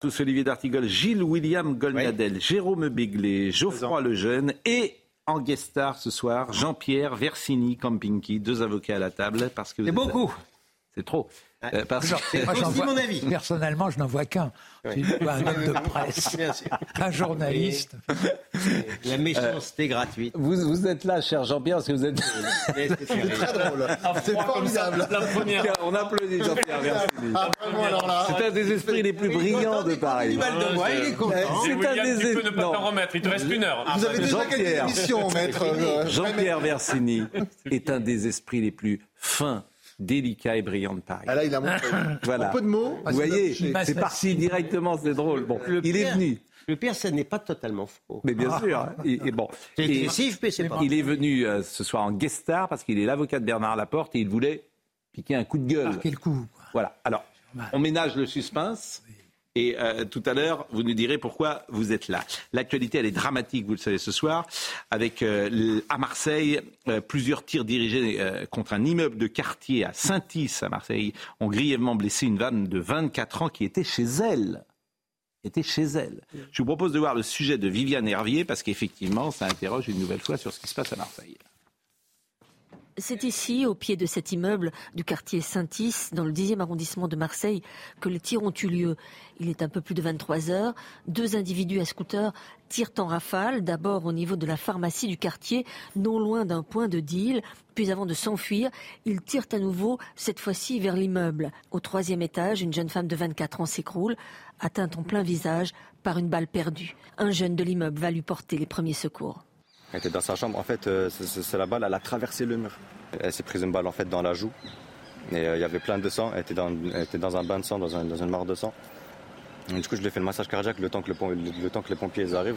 Tous Olivier D'Artigol, Gilles William Golnadel, Jérôme Béglé, Geoffroy Lejeune et en guest star ce soir, Jean-Pierre Versini Campinki, deux avocats à la table parce que C'est beaucoup. C'est trop. Euh, parce Genre, que- moi, j'en aussi vois- mon avis. Personnellement, je n'en vois qu'un. Oui. Un homme de presse, un journaliste. La méchanceté gratuite. vous, vous êtes là, cher Jean-Pierre, parce que vous êtes. C'est très drôle. C'est formidable. On applaudit Jean-Pierre Versini. Ah. C'est un des esprits les plus brillants de Paris. content. C'est un des tu peux ne pas t'en remettre, il te reste une heure. Vous avez déjà gagné Jean-Pierre. l'émission, maître. euh, Jean-Pierre Versini est un des esprits les plus fins, délicats et brillants de Paris. Ah là, il a montré. Voilà. Un peu de mots. Vous voyez, Il m'a c'est parti directement, c'est drôle. Bon, Le il est pire- venu. Le pire, ce n'est pas totalement faux. Mais bien sûr. hein. Et, et bon. C'est mais c'est pas. il est venu euh, ce soir en guest star parce qu'il est l'avocat de Bernard Laporte et il voulait piquer un coup de gueule. Quel coup. Voilà. Alors, on ménage le suspense. Et euh, tout à l'heure, vous nous direz pourquoi vous êtes là. L'actualité, elle est dramatique, vous le savez, ce soir, avec euh, à Marseille euh, plusieurs tirs dirigés contre un immeuble de quartier à Saint-Is, à Marseille, ont grièvement blessé une femme de 24 ans qui était chez elle. Était chez elle. Je vous propose de voir le sujet de Viviane Hervier parce qu'effectivement, ça interroge une nouvelle fois sur ce qui se passe à Marseille. C'est ici, au pied de cet immeuble du quartier Saint-Is, dans le 10e arrondissement de Marseille, que les tirs ont eu lieu. Il est un peu plus de 23 heures. Deux individus à scooter tirent en rafale, d'abord au niveau de la pharmacie du quartier, non loin d'un point de deal. Puis avant de s'enfuir, ils tirent à nouveau, cette fois-ci vers l'immeuble. Au troisième étage, une jeune femme de 24 ans s'écroule, atteinte en plein visage par une balle perdue. Un jeune de l'immeuble va lui porter les premiers secours. Elle était dans sa chambre. En fait, euh, c'est- la balle, elle a traversé le mur. Elle s'est prise une balle en fait dans la joue. Et euh, il y avait plein de sang. Elle était dans, elle était dans un bain de sang, dans, un- dans une mare de sang. Et du coup, je lui ai fait le massage cardiaque le temps que, le, pom- le- le temps que les pompiers arrivent.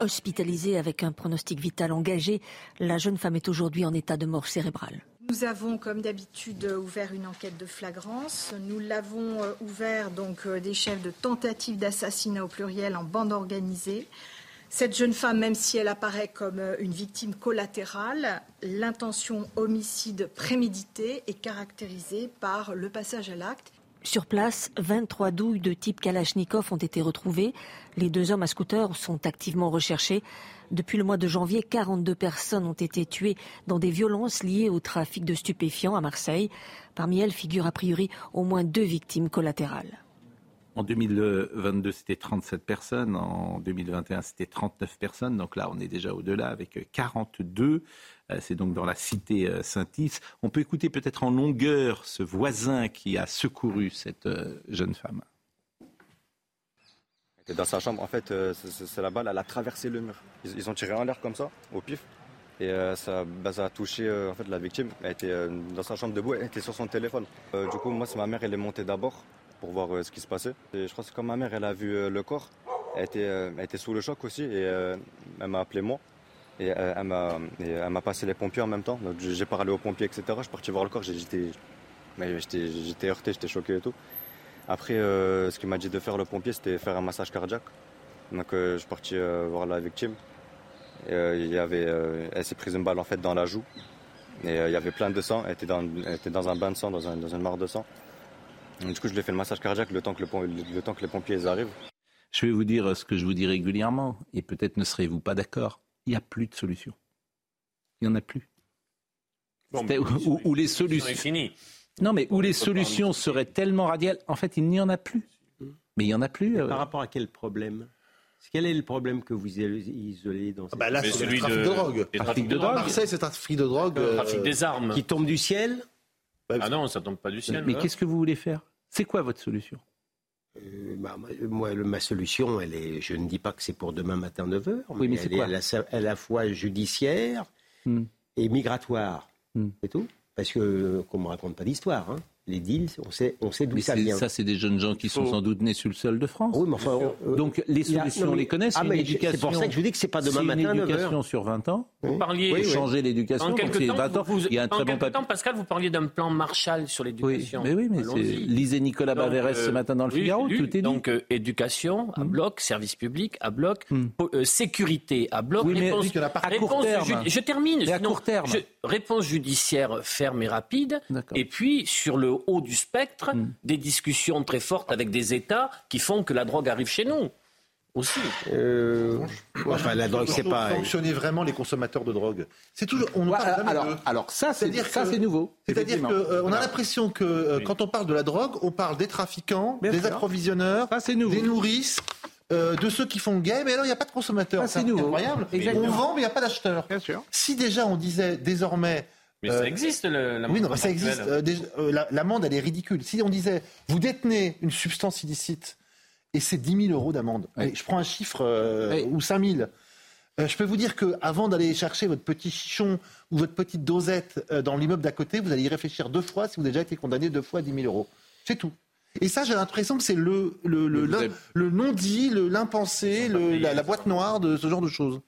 Hospitalisée avec un pronostic vital engagé, la jeune femme est aujourd'hui en état de mort cérébrale. Nous avons, comme d'habitude, ouvert une enquête de flagrance. Nous l'avons euh, ouvert donc des chefs de tentative d'assassinat au pluriel en bande organisée. Cette jeune femme, même si elle apparaît comme euh, une victime collatérale, l'intention homicide prémédité est caractérisée par le passage à l'acte Sur place, 23 douilles de type Kalachnikov ont été retrouvées. Les deux hommes à scooter sont activement recherchés. Depuis le mois de janvier, 42 personnes ont été tuées dans des violences liées au trafic de stupéfiants à Marseille. Parmi elles figurent a priori au moins deux victimes collatérales. En 2022, c'était 37 personnes. En 2021, c'était 39 personnes. Donc là, on est déjà au-delà avec 42. Euh, C'est donc dans la cité euh, Saint-Is. On peut écouter peut-être en longueur ce voisin qui a secouru cette euh, jeune femme. Dans sa chambre. En fait, c'est- la balle, elle a traversé le mur. Ils, ont tiré en l'air comme ça, au pif. Et ça, bah, ça a touché en fait, la victime. Elle était dans sa chambre debout, elle était sur son téléphone. Du coup, moi, c'est ma mère, elle est montée d'abord pour voir euh, ce qui se passait. Je crois que quand ma mère, elle a vu euh, le corps. Elle était, euh, était sous le choc aussi et elle m'a appelé moi. Et elle m'a passé les pompiers en même temps. J'ai parlé aux pompiers, etc. Je suis parti voir le corps. J'étais heurté, j'étais choqué et tout. Après, ce qu'il m'a dit de faire le pompier, c'était faire un massage cardiaque. Donc je suis parti voir la victime. Il y avait, elle s'est prise une balle en fait dans la joue. Et il y avait plein de sang. Elle était dans, était dans un bain de sang, dans, un- dans une mare de sang. Donc, du coup, je lui ai fait le massage cardiaque le temps que, le, pom- le temps que les pompiers arrivent. Je vais vous dire ce que je vous dis régulièrement, et peut-être ne serez-vous pas d'accord. Il n'y a plus de solution. Il n'y en a plus. Bon, mais où, où- où les C'est solutions. fini. Non, mais où les solutions seraient tellement radiales. En fait, il n'y en a plus. Mais il n'y en a plus. euh, Par rapport à quel problème? Quel est le problème que vous isolez dans Ah cette... bah là, c'est le celui trafic de- de, drogue. des Trafic de drogue. Marseille, c'est un trafic de drogue. Le euh, trafic des armes. Qui tombe du ciel? Ah non, ça tombe pas du ciel. mais qu'est-ce que vous voulez faire? C'est quoi votre solution? Euh, bah, moi, le- ma solution, elle est, je ne dis pas que c'est pour demain matin 9h, Oui, mais c'est elle est à la, à la fois judiciaire Hmm. et migratoire. Hmm. C'est tout? Parce que, qu'on ne me raconte pas d'histoire. hein. Les deals, on sait, on sait d'où Mais ça c'est- vient. ça, c'est des jeunes gens qui sont sans doute nés sur le sol de France. Oui, mais enfin, on- euh, Donc les solutions, non, on mais- les connaît. Ah, une mais c'est éducation. pour ça que je vous dis que c'est pas demain matin une 9 heures. éducation sur 20 ans. Vous parliez. Oui, oui. Changer l'éducation, En donc quelque c'est temps, 20 ans. vous- Il y a un en très bon papier. temps, Pascal, vous parliez d'un plan Marshall sur Oui, l'éducation. mais oui, mais c'est Allons-y. lisez Nicolas Baverès ce euh, matin dans le oui, Figaro, tout est dit. Donc, euh, éducation à Mm. bloc, service public à bloc, Mm. euh, sécurité à bloc, Oui, mais réponse, Je termine. Mais à sinon, court terme. je- réponse judiciaire ferme et rapide. Et puis, sur le haut du spectre, Mm. des discussions très fortes avec des États qui font que la drogue arrive chez nous. Aussi. Euh, enfin, la drogue, c'est Faut pas. Sanctionner vraiment les consommateurs de drogue. C'est toujours. On Ouais, alors, d'eux. alors ça, c'est ça, nouveau. C'est-à-dire qu'on effectivement. a l'impression que euh, Oui. quand on parle de la drogue, on parle des trafiquants, Bien des sûr. approvisionneurs, Ça, des nourrices, euh, de ceux qui font le gay, mais alors il n'y a pas de consommateurs. C'est incroyable. Exactement. On vend, mais il n'y a pas d'acheteurs. Bien sûr. Si déjà on disait désormais. Mais Euh, ça existe, le, la Oui, non, mais ça existe. Euh, euh, la- L'amende, elle est ridicule. Si on disait, vous détenez une substance illicite et c'est 10 000 euros d'amende. Oui. Je prends un chiffre, euh, Oui. ou 5 000. Euh, je peux vous dire qu'avant d'aller chercher votre petit chichon ou votre petite dosette euh, dans l'immeuble d'à côté, vous allez y réfléchir deux fois si vous avez déjà été condamné deux fois à 10 000 euros. C'est tout. Et ça, j'ai l'impression que c'est le, le, le, Mais avez- le non-dit, l'impensé, la boîte noire de ce genre de choses.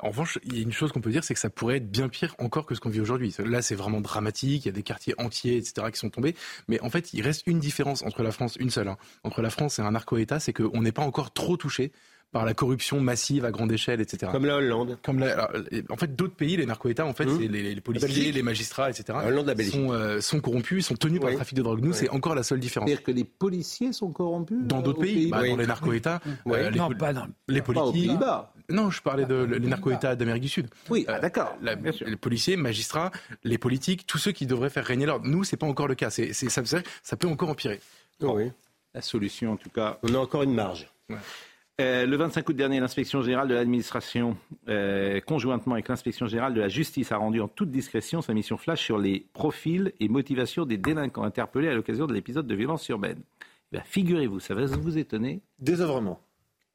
En revanche, il y a une chose qu'on peut dire, c'est que ça pourrait être bien pire encore que ce qu'on vit aujourd'hui. Là, c'est vraiment dramatique. Il y a des quartiers entiers, etc., qui sont tombés. Mais en fait, il reste une différence entre la France, une seule, hein, entre la France et un narco-État, c'est qu'on n'est pas encore trop touché par la corruption massive à grande échelle, etc. Comme la Hollande. Comme la- alors, et- en fait, d'autres pays, les narco-États, en fait, Mmh. c'est les, les policiers, les magistrats, etc. La Hollande, la Belgique. sont, euh, sont corrompus, sont tenus par le trafic de drogue. Nous, Oui. c'est encore la seule différence. C'est-à-dire que les policiers sont corrompus Dans d'autres aux pays, bah, Oui. dans les narco-États, Oui. euh, les, Non, pas dans. les Pas aux politiques. Pays-Bas. Non, je parlais de les narco-États d'Amérique du Sud. Oui, Euh, ah, d'accord. Les policiers, magistrats, les politiques, tous ceux qui devraient faire régner l'ordre. Nous, c'est pas encore le cas. C'est, ça- ça peut encore empirer. Oui. La solution, en tout cas, On a encore une marge. Euh, le 25 août dernier, l'inspection générale de l'administration, euh, conjointement avec l'inspection générale de la justice, a rendu en toute discrétion sa mission flash sur les profils et motivations des délinquants interpellés à l'occasion de l'épisode de violence urbaine. Eh Figurez-vous, ça va vous étonner. Désœuvrement.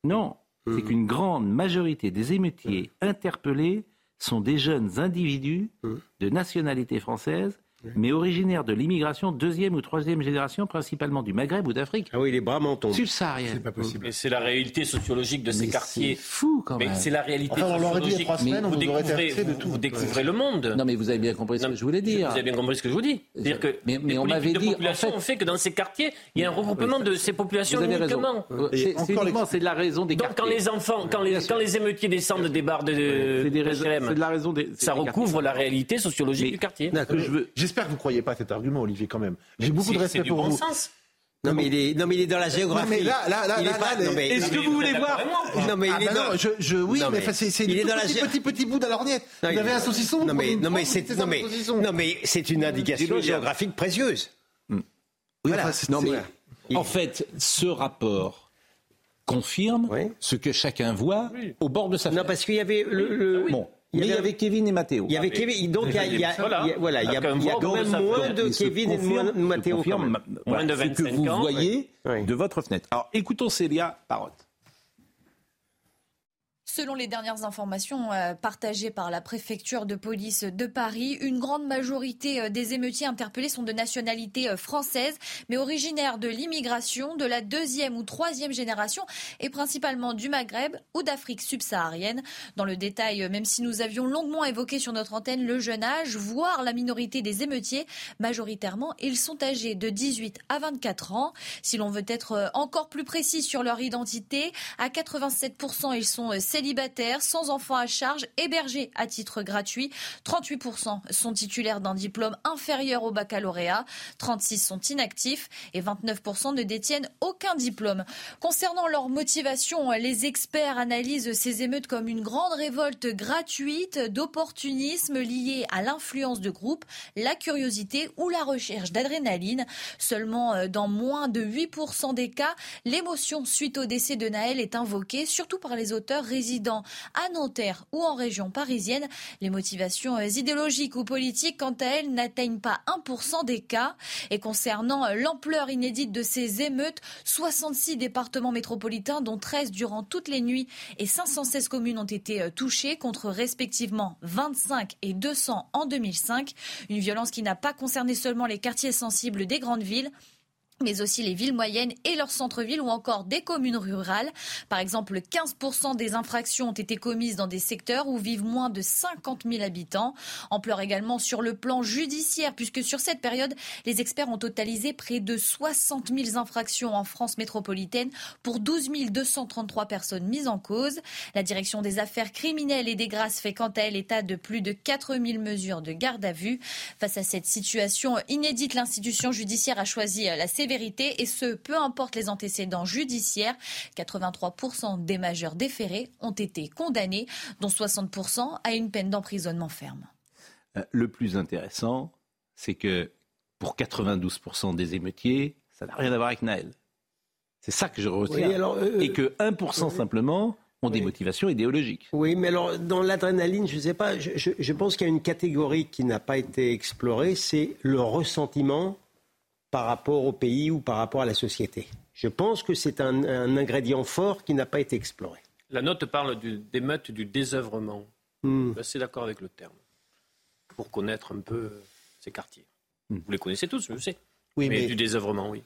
Non, c'est Mhm. qu'une grande majorité des émeutiers interpellés sont des jeunes individus Mhm. de nationalité française, mais originaires de l'immigration deuxième ou troisième génération, principalement du Maghreb ou d'Afrique Ah oui, les bras m'en tombent. subsaharienne. C'est pas possible. Et c'est la réalité sociologique de ces Mais quartiers. C'est fou quand Mais même. c'est la réalité Enfin, on l'aurait dit il y a sociologique. trois semaines, on vous aurait découvrez, taxé de vous- tout. vous découvrez le monde. Non, mais vous avez bien compris ce Non, que je voulais dire. Vous avez bien compris ce que je vous dis. C'est-à-dire que Mais- mais les on m'avait dit, en population fait- fait que dans ces quartiers, il y a un regroupement de ces populations Vous avez uniquement. Et C'est de la raison des Donc quand quartiers. les enfants, quand les, quand les émeutiers descendent des barres de, C'est des de la raison des. ça recouvre la réalité sociologique Mais- du quartier. je veux. J'espère que vous ne croyez pas à cet argument, Olivier, quand même. J'ai beaucoup de respect pour bon vous. sens. Non, mais il est, non, mais il est dans la géographie. mais là, là, là, il est là, pas. là, non, les- mais, Est-ce que vous voulez voir Non, mais Ah il est bah dans. non, je, je, oui, Non, mais, mais enfin, c'est c'est il est tout dans la petit, petit, petit bout de la lorgnette. Non, Vous il- avez un saucisson Non, mais, non, mais c'est, non, un mais, saucisson. non, mais c'est une indication géographique précieuse. Oui, Voilà. Non, mais en fait, ce rapport confirme Oui. ce que chacun voit au bord de sa Non, fenêtre. parce qu'il y avait le. le- Bon, il y mais il y avait- avait Kevin et Mathéo. Il y avait Kevin. Donc, il y a, il y a- Voilà. il y a- voilà, il y a, quand de même moins de Kevin et de moins de Mathéo. se quand confirme, même. ma- voilà, de ce que 25 vous ans, voyez de votre fenêtre. Alors, écoutons Célia Parotte. Selon les dernières informations euh, partagées par la préfecture de police de Paris, une grande majorité euh, des émeutiers interpellés sont de nationalité euh, française, mais originaires de l'immigration de la deuxième ou troisième génération et principalement du Maghreb ou d'Afrique subsaharienne. Dans le détail, même si nous avions longuement évoqué sur notre antenne le jeune âge, voire la minorité des émeutiers, majoritairement, ils sont âgés de 18 à 24 ans. Si l'on veut être encore plus précis sur leur identité, à 87%, ils sont célibataires, sans enfants à charge, hébergés à titre gratuit. 38% sont titulaires d'un diplôme inférieur au baccalauréat. 36% sont inactifs et 29% ne détiennent aucun diplôme. Concernant leur motivation, les experts analysent ces émeutes comme une grande révolte gratuite d'opportunisme lié à l'influence de groupe, la curiosité ou la recherche d'adrénaline. Seulement euh, dans moins de 8% des cas, l'émotion suite au décès de Naël est invoquée, surtout par les auteurs résidant à Nanterre ou en région parisienne. Les motivations euh, idéologiques ou politiques, quant à elles, n'atteignent pas 1% des cas. Et concernant euh, l'ampleur inédite de ces émeutes, 66 départements métropolitains, dont 13 durant toutes les nuits, et 516 communes ont été euh, touchées, contre respectivement 25 et 200 en 2005. Une violence qui n'a pas concerné seulement les quartiers sensibles des grandes villes mais aussi les villes moyennes et leurs centres-villes ou encore des communes rurales. Par exemple, 15% des infractions ont été commises dans des secteurs où vivent moins de 50 000 habitants. Ampleur également sur le plan judiciaire, puisque sur cette période, les experts ont totalisé près de 60 000 infractions en France métropolitaine pour 12 233 personnes mises en cause. La direction des affaires criminelles et des grâces fait quant à elle état de plus de 4 000 mesures de garde à vue. Face à cette situation inédite, l'institution judiciaire a choisi la sévérité et ce, peu importe les antécédents judiciaires. 83% des majeurs déférés ont été condamnés, dont 60% à une peine d'emprisonnement ferme. Euh, le plus intéressant, c'est que pour 92% des émeutiers, ça n'a rien à voir avec Naël. C'est ça que je retiens. euh, et que 1% simplement ont des motivations idéologiques. Oui, mais alors dans l'adrénaline, je ne sais pas, je, je- je pense qu'il y a une catégorie qui n'a pas été explorée, c'est le ressentiment par rapport au pays ou par rapport à la société. Je pense que c'est un, un ingrédient fort qui n'a pas été exploré. La note parle du, d'émeute du désœuvrement. Hmm. Je suis assez d'accord avec le terme. Pour connaître un peu ces quartiers. Vous les connaissez tous, je sais. Oui, mais, mais- du désœuvrement, oui.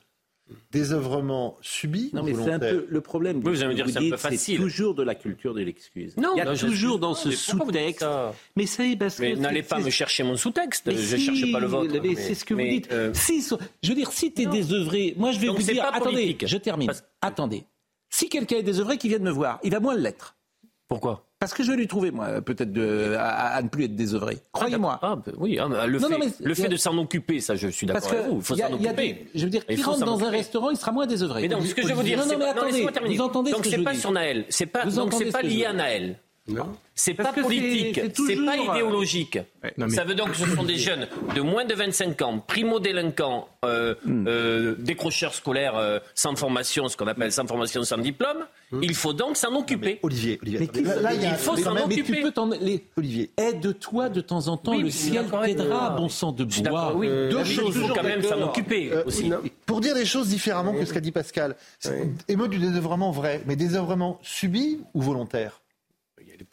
Désœuvrement subi Non, mais c'est un peu le problème. Oui, vous allez me dire que c'est facile. C'est toujours de la culture de l'excuse. Non, Il y a non, toujours dans ce mais sous-texte. ça Mais c'est parce Mais que. n'allez pas me chercher mon sous-texte. Je ne si, cherche pas le vôtre. mais c'est ce que vous dites. euh, Si, so- je veux dire, si tu es désœuvré, moi je vais Donc vous dire. Attendez, je termine. Parce- Attendez. Si quelqu'un est désœuvré, qui vient de me voir, il va moins l'être. Pourquoi? Parce que je vais lui trouver, moi, peut-être de- à, à ne plus être désœuvré. Croyez-moi. Ah, bah oui, ah, le, Non, fait, non, le fait a- de s'en occuper, ça, je suis d'accord avec vous. Il faut s'en occuper. je veux dire, qui rentre dans un restaurant, il sera moins désœuvré. Mais donc, ce que je veux dire, non, c'est non, mais attendez, vous entendez donc c'est pas sur Naël, c'est pas, Vous donc entendez c'est pas ce que lié à dis. Naël. C'est pas politique, c'est toujours, pas euh, idéologique. Non, mais- Ça veut donc que ce sont des jeunes de moins de 25 ans, primo-délinquants, euh, Hmm. euh, décrocheurs scolaires euh, sans formation, ce qu'on appelle sans formation, sans diplôme. Il faut donc s'en occuper. Olivier, Olivier, Mais attendez. qui- là, là, il faut s'en même- Mais tu occuper. peux t'en. Les... Olivier. Aide-toi de temps en temps, Oui, le ciel t'aidera, bon sang de Je suis d'accord, bois. oui. Deux choses. Il faut quand même s'en occuper Euh, aussi. non, Pour dire les choses différemment que ce qu'a dit Pascal, c'est- émeute du désœuvrement vrai, mais désœuvrement subi ou volontaire?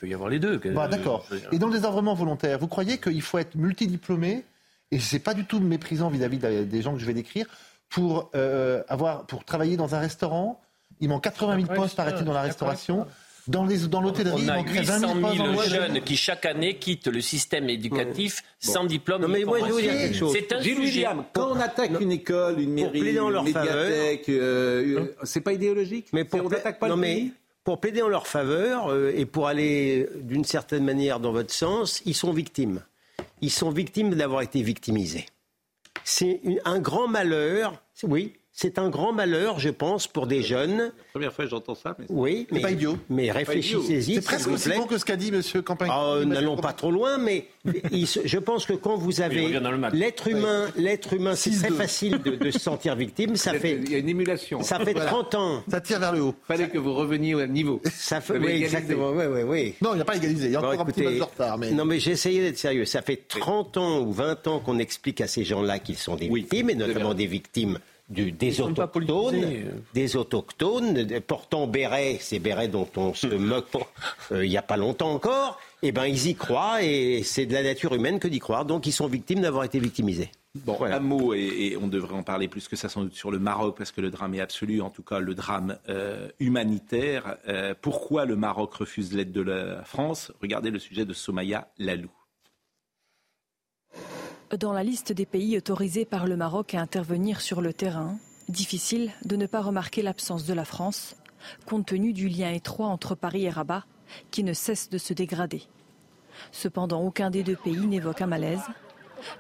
Peut y avoir les deux. Bah, D'accord. Et dans le désœuvrement volontaire, vous croyez qu'il faut être multidiplômé, et c'est pas du tout méprisant vis-à-vis de- des gens que je vais décrire, pour, euh, avoir, pour travailler dans un restaurant Il manque 80 000 postes, paraît-il, dans la restauration. Dans les- dans l'hôtellerie, On il a manquerait 20 800 000 postes 000 en jeunes qui chaque année quittent le système éducatif sans diplôme. Non, mais moi, je vous dire quelque chose. C'est un Gilles sujet. William, quand on attaque une école, une mairie, une médiathèque, euh, euh, c'est pas idéologique Mais pour, on n'attaque pas non, le pays pour plaider en leur faveur euh, et pour aller d'une certaine manière dans votre sens, ils sont victimes. Ils sont victimes d'avoir été victimisés. C'est un grand malheur, oui, c'est un grand malheur, je pense, pour des jeunes. Première fois que j'entends ça. Mais... Oui, C'est mais, pas idiot. mais réfléchissez-y. C'est presque aussi bon que ce qu'a dit M. Campagne. Oh, N'allons pas trop loin, mais il je pense que quand vous avez l'être humain, l'être humain, c'est très 6-2. facile de, de se sentir victime. Ça fait, Il y a une émulation. ça fait 30 ans. Ça tire vers le haut. fallait que vous reveniez au niveau. Ça fait, oui, exactement. Oui, oui, oui. Non, il n'y a pas égalisé. Il y a Bon, encore un petit écoutez, match de retard. Mais... Non, mais j'ai essayé d'être sérieux. Ça fait 30 ans ou 20 ans qu'on explique à ces gens-là qu'ils sont des victimes, et notamment des victimes du, des autochtones, des autochtones, portant béret, ces bérets dont on se moque euh, il n'y a pas longtemps encore, eh ben ils y croient, et c'est de la nature humaine que d'y croire. Donc ils sont victimes d'avoir été victimisés. Bon, Voilà. un mot, et, et on devrait en parler plus que ça sans doute sur le Maroc, parce que le drame est absolu, en tout cas le drame euh, humanitaire. Euh, pourquoi le Maroc refuse l'aide de la France? Regardez le sujet de Somaya Lalou. Dans la liste des pays autorisés par le Maroc à intervenir sur le terrain, difficile de ne pas remarquer l'absence de la France, compte tenu du lien étroit entre Paris et Rabat, qui ne cesse de se dégrader. Cependant, aucun des deux pays n'évoque un malaise.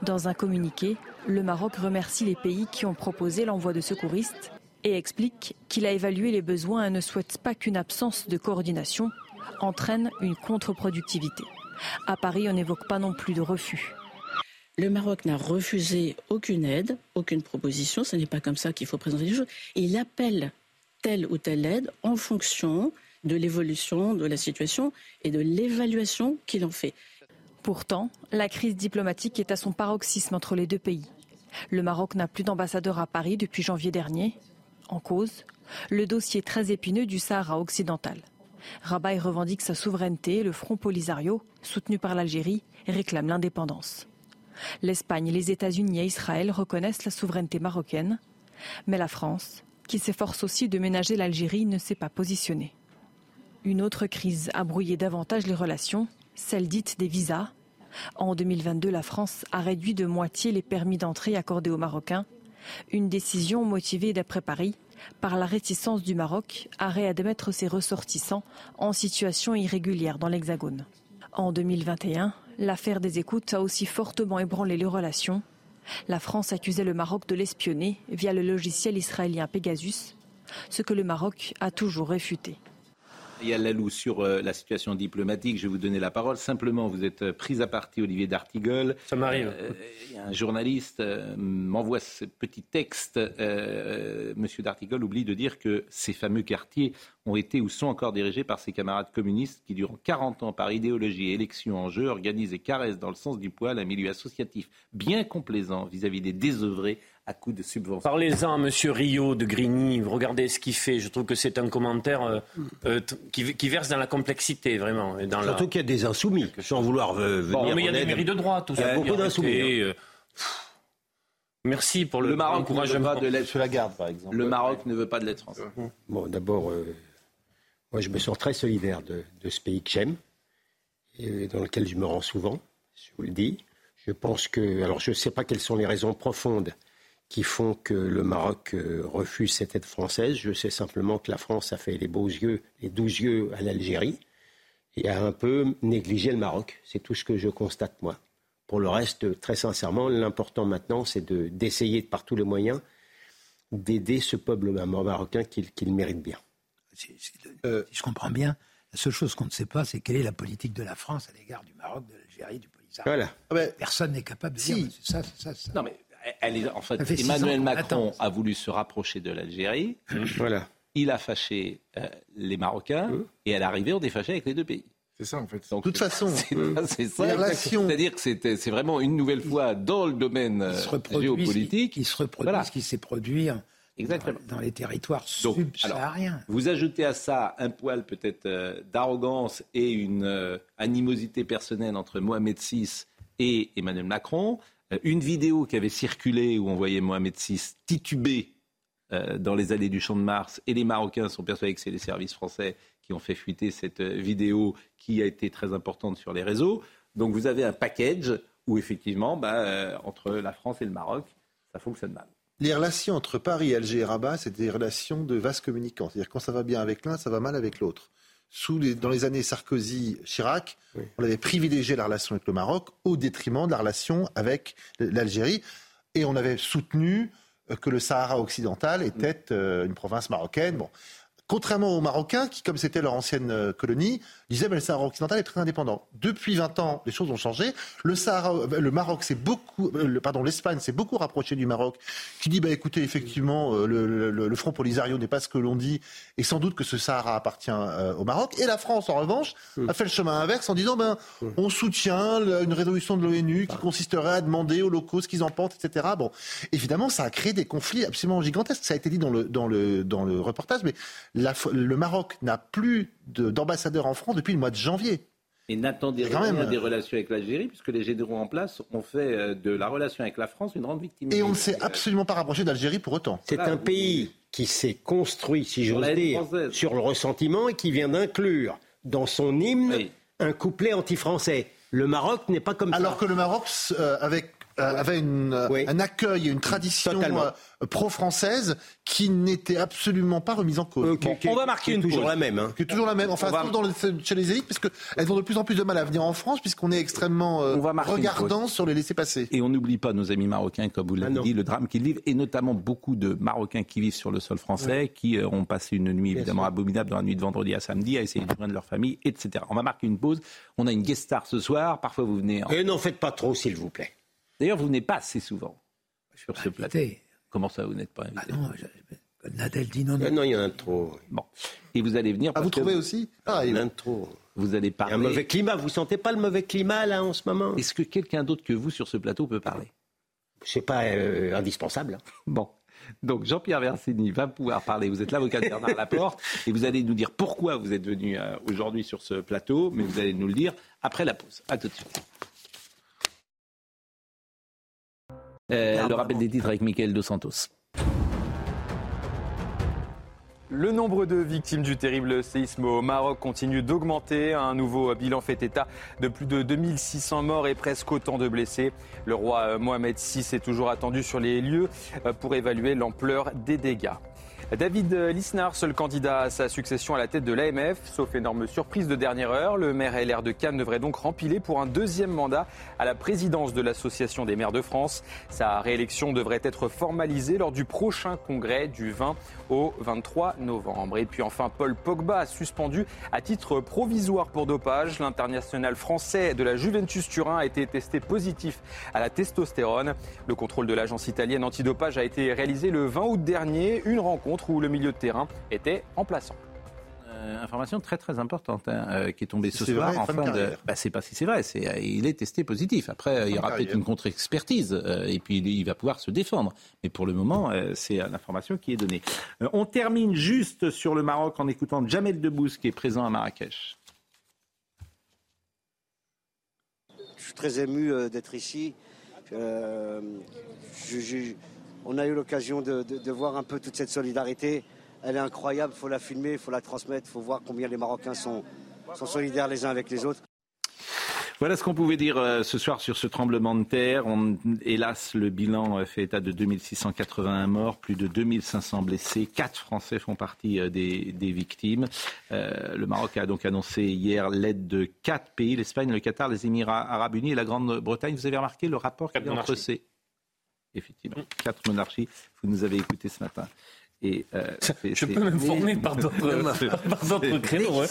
Dans un communiqué, le Maroc remercie les pays qui ont proposé l'envoi de secouristes et explique qu'il a évalué les besoins et ne souhaite pas qu'une absence de coordination entraîne une contre-productivité. À Paris, on n'évoque pas non plus de refus. Le Maroc n'a refusé aucune aide, aucune proposition. Ce n'est pas comme ça qu'il faut présenter les choses. Il appelle telle ou telle aide en fonction de l'évolution de la situation et de l'évaluation qu'il en fait. Pourtant, la crise diplomatique est à son paroxysme entre les deux pays. Le Maroc n'a plus d'ambassadeur à Paris depuis janvier dernier. En cause, le dossier très épineux du Sahara occidental. Rabat revendique sa souveraineté et le Front Polisario, soutenu par l'Algérie, réclame l'indépendance. L'Espagne, les États-Unis et Israël reconnaissent la souveraineté marocaine, mais la France, qui s'efforce aussi de ménager l'Algérie, ne s'est pas positionnée. Une autre crise a brouillé davantage les relations, celle dite des visas. En 2022, la France a réduit de moitié les permis d'entrée accordés aux Marocains, une décision motivée d'après Paris par la réticence du Maroc à réadmettre ses ressortissants en situation irrégulière dans l'Hexagone. En 2021, l'affaire des écoutes a aussi fortement ébranlé les relations. La France accusait le Maroc de l'espionner via le logiciel israélien Pegasus, ce que le Maroc a toujours réfuté. Il y a Lalou sur euh, la situation diplomatique. Je vais vous donner la parole. Simplement, vous êtes euh, pris à partie, Olivier D'Artigol. Ça m'arrive. Euh, un journaliste m'envoie ce petit texte. Monsieur D'Artigol oublie de dire que ces fameux quartiers ont été ou sont encore dirigés par ses camarades communistes qui, durant 40 ans, par idéologie et élection en jeu, organisent et caressent dans le sens du poil un milieu associatif bien complaisant vis-à-vis des désœuvrés à coup de subventions. Parlez-en à M. Rio de Grigny, regardez ce qu'il fait. Je trouve que c'est un commentaire euh, euh, qui, qui, verse dans la complexité, vraiment. Et dans Surtout qu'il y a des insoumis, sans vouloir venir bon, mais il y a des mairies de droite, tout ça. Il y a beaucoup d'insoumis. Hein. Euh, merci pour le, le Maroc encouragement. de l'aide sur la garde, par exemple. Le Maroc ne veut pas de l'aide française. Bon, d'abord, moi, je me sens très solidaire de, de ce pays que j'aime et dans lequel je me rends souvent, je vous le dis. Je pense que, alors je ne sais pas quelles sont les raisons profondes qui font que le Maroc euh, refuse cette aide française. Je sais simplement que la France a fait les beaux yeux, les douze yeux à l'Algérie et a un peu négligé le Maroc. C'est tout ce que je constate, moi. Pour le reste, très sincèrement, l'important maintenant, c'est d'essayer de, par tous les moyens d'aider ce peuple marocain qu'il mérite bien. Si, je comprends bien, la seule chose qu'on ne sait pas, c'est quelle est la politique de la France à l'égard du Maroc, de l'Algérie, du Polisario. Voilà. Personne n'est capable de dire ça, ça, ça. Non, mais en fait, Emmanuel Macron a voulu se rapprocher de l'Algérie. voilà. Il a fâché euh, les Marocains et à l'arrivée, on est fâché avec les deux pays. C'est ça en fait. de toute façon, c'est ça. C'est-à-dire que c'est vraiment une nouvelle fois dans le domaine géopolitique. Qui se reproduit ce qui s'est produit Exactement. Dans, les territoires subsahariens. Vous ajoutez à ça un poil peut-être euh, d'arrogance et une euh, animosité personnelle entre Mohamed VI et Emmanuel Macron. Euh, une vidéo qui avait circulé où on voyait Mohamed VI tituber euh, dans les allées du Champ de Mars, et les Marocains sont persuadés que c'est les services français qui ont fait fuiter cette euh, vidéo qui a été très importante sur les réseaux. Donc vous avez un package où effectivement, bah, entre la France et le Maroc, ça fonctionne mal. Les relations entre Paris, Alger et Rabat, c'est des relations de vases communicants. C'est-à-dire quand ça va bien avec l'un, ça va mal avec l'autre dans les années Sarkozy-Chirac, on avait privilégié la relation avec le Maroc au détriment de la relation avec l'Algérie. Et on avait soutenu euh, que le Sahara occidental était euh, une province marocaine. Bon. Contrairement aux Marocains, qui, comme c'était leur ancienne euh, colonie, disaient que le Sahara occidental est très indépendant. Depuis 20 ans, les choses ont changé. Le, Sahara, euh, le Maroc, c'est beaucoup, euh, le, pardon, l'Espagne s'est beaucoup rapproché du Maroc, qui dit, bah écoutez, effectivement, le, le, Front Polisario n'est pas ce que l'on dit, et sans doute que ce Sahara appartient au Maroc. Et la France, en revanche, hmm. a fait le chemin inverse en disant, ben, hmm. on soutient une résolution de l'ONU qui consisterait à demander aux locaux ce qu'ils en pensent, etc. Bon, évidemment, ça a créé des conflits absolument gigantesques. Ça a été dit dans le, dans le, dans le reportage, mais le Maroc n'a plus d'ambassadeur en France depuis le mois de janvier. Et n'attendez rien des relations avec l'Algérie, puisque les généraux en place ont fait euh, de la relation avec la France une grande victime. Et on ne s'est absolument pas rapproché d'Algérie pour autant. C'est un pays qui s'est construit, si j'ose dire, sur le ressentiment et qui vient d'inclure dans son hymne un couplet anti-français. Le Maroc n'est pas comme ça. Alors que le Maroc, euh, avec euh, avait une, un accueil, une tradition pro-française qui n'était absolument pas remise en cause. on va marquer une toujours la même. Hein. Qui est toujours la même. Enfin, dans chez les élites, puisqu'elles ont de plus en plus de mal à venir en France, puisqu'on est extrêmement euh, regardant sur les laissés-passer. Et on n'oublie pas nos amis marocains, comme vous l'avez ah dit, le drame qu'ils vivent, et notamment beaucoup de Marocains qui vivent sur le sol français, qui euh, ont passé une nuit évidemment abominable dans la nuit de vendredi à samedi, à essayer de joindre leur famille, etc. On va marquer une pause. On a une guest star ce soir. Parfois, vous venez. En... Et n'en faites pas trop, s'il vous plaît. D'ailleurs, vous n'êtes pas assez souvent sur ce plateau. Comment ça, vous n'êtes pas invité bah Non, Nadel dit non, non. Euh, non, il y en a trop. Bon. Et vous allez venir. Ah, vous que trouvez aussi Ah, Il y en a trop. Vous allez Il y parler. a un mauvais climat. Vous sentez pas le mauvais climat là en ce moment Est-ce que quelqu'un d'autre que vous sur ce plateau peut parler C'est pas euh, indispensable. hein. Bon. Donc Jean-Pierre Versini va pouvoir parler. Vous êtes l'avocat de Bernard Laporte et vous allez nous dire pourquoi vous êtes venu euh, aujourd'hui sur ce plateau, mais vous allez nous le dire après la pause. À tout de suite. Euh, le rappel des titres avec Mickaël Dos Santos. Le nombre de victimes du terrible séisme au Maroc continue d'augmenter. Un nouveau bilan fait état de plus de 2600 morts et presque autant de blessés. Le roi Mohamed VI est toujours attendu sur les lieux euh, pour évaluer l'ampleur des dégâts. David Lisnard, seul candidat à sa succession à la tête de l'AMF, sauf énorme surprise de dernière heure, le maire LR de Cannes devrait donc rempiler pour un deuxième mandat à la présidence de l'Association des maires de France. Sa réélection devrait être formalisée lors du prochain congrès du 20 au 23 novembre. Et puis enfin, Paul Pogba suspendu à titre provisoire pour dopage. L'international français de la Juventus Turin a été testé positif à la testostérone. Le contrôle de l'agence italienne antidopage a été réalisé le 20 août dernier, une rencontre où le milieu de terrain était remplaçant. Euh, information très très importante hein, euh, qui est tombée ce C'est soir vrai, en fin de fin de. carrière. Bah, c'est pas si c'est vrai, c'est euh, il est testé positif. Après, euh, il y aura peut-être une contre-expertise euh, et puis il, il va pouvoir se défendre. Mais pour le moment, euh, c'est euh, l'information qui est donnée. Euh, on termine juste sur le Maroc en écoutant Jamel Debbouze qui est présent à Marrakech. Je suis très ému euh, d'être ici. Euh, je- je- on a eu l'occasion de, de- de voir un peu toute cette solidarité. Elle est incroyable, il faut la filmer, il faut la transmettre, il faut voir combien les Marocains sont, sont solidaires les uns avec les autres. Voilà ce qu'on pouvait dire euh, ce soir sur ce tremblement de terre. On- hélas, le bilan euh, fait état de 2681 morts, plus de 2500 blessés. Quatre Français font partie euh, des, des victimes. Euh, le Maroc a donc annoncé hier l'aide de quatre pays, l'Espagne, le Qatar, les Émirats arabes unis et la Grande-Bretagne. Vous avez remarqué le rapport qu'il y a Quatre entre ces... Effectivement, quatre monarchies. Vous nous avez écouté ce matin. Et, euh, Je peux m'informer par d'autres par d'autres créneaux. hein.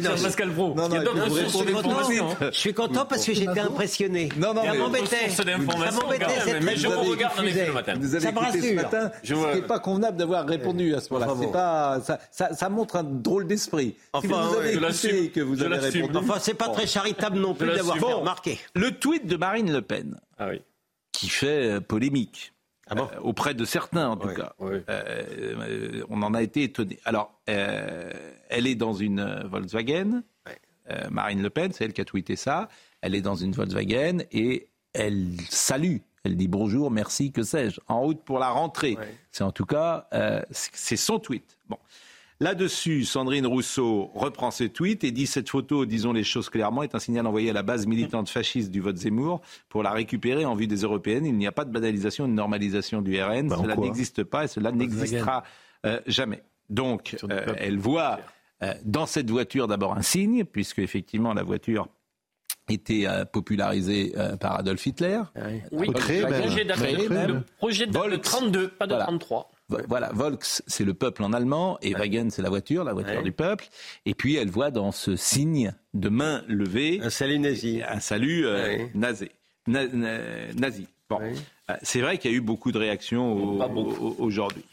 Non, Jean-Pascal Pro. Non, non, hein. Je suis content parce que j'étais impressionné. Non, non, Ça mais- m'embêtait. Ça m'embêtait, même, mais je vous regarde le matin. Vous avez Ça me écouté ce rassure. matin, ce n'est pas convenable d'avoir répondu à ce moment-là. Bravo. C'est pas, ça, montre un drôle d'esprit. Enfin, vous avez écouté que vous avez répondu. Enfin, c'est pas très charitable non plus d'avoir remarquer. Le tweet de Marine Le Pen, Ah oui. Qui fait euh, polémique. Ah bon euh, auprès de certains en tout cas. Oui. Euh, on en a été étonné. Alors, euh, elle est dans une Volkswagen. Marine Le Pen, c'est elle qui a tweeté ça. Elle est dans une Volkswagen et elle salue. Elle dit bonjour, merci, que sais-je, en route pour la rentrée. C'est en tout cas, c'est son tweet. Bon. Là-dessus, Sandrine Rousseau reprend ses tweets et dit cette photo, disons les choses clairement, est un signal envoyé à la base militante fasciste du vote Zemmour pour la récupérer en vue des européennes. Il n'y a pas de banalisation, de normalisation du RN. Bah, cela n'existe pas et cela n'existera euh, jamais. Donc, euh, elle voit euh, dans cette voiture d'abord un signe, puisque effectivement la voiture était euh, popularisée euh, par Adolf Hitler. Oui, Recréé le projet de- le projet de Volks. 32, pas de Voilà. 33. Vo- Voilà, Volks, c'est le peuple en allemand, et Wagen, c'est la voiture, la voiture Ouais. du peuple. Et puis, elle voit dans ce signe de main levée Un salut nazi. un salut euh, Ouais. nazi. Na- na- nazi. Bon, Ouais. Euh, c'est vrai qu'il y a eu beaucoup de réactions au- aujourd'hui.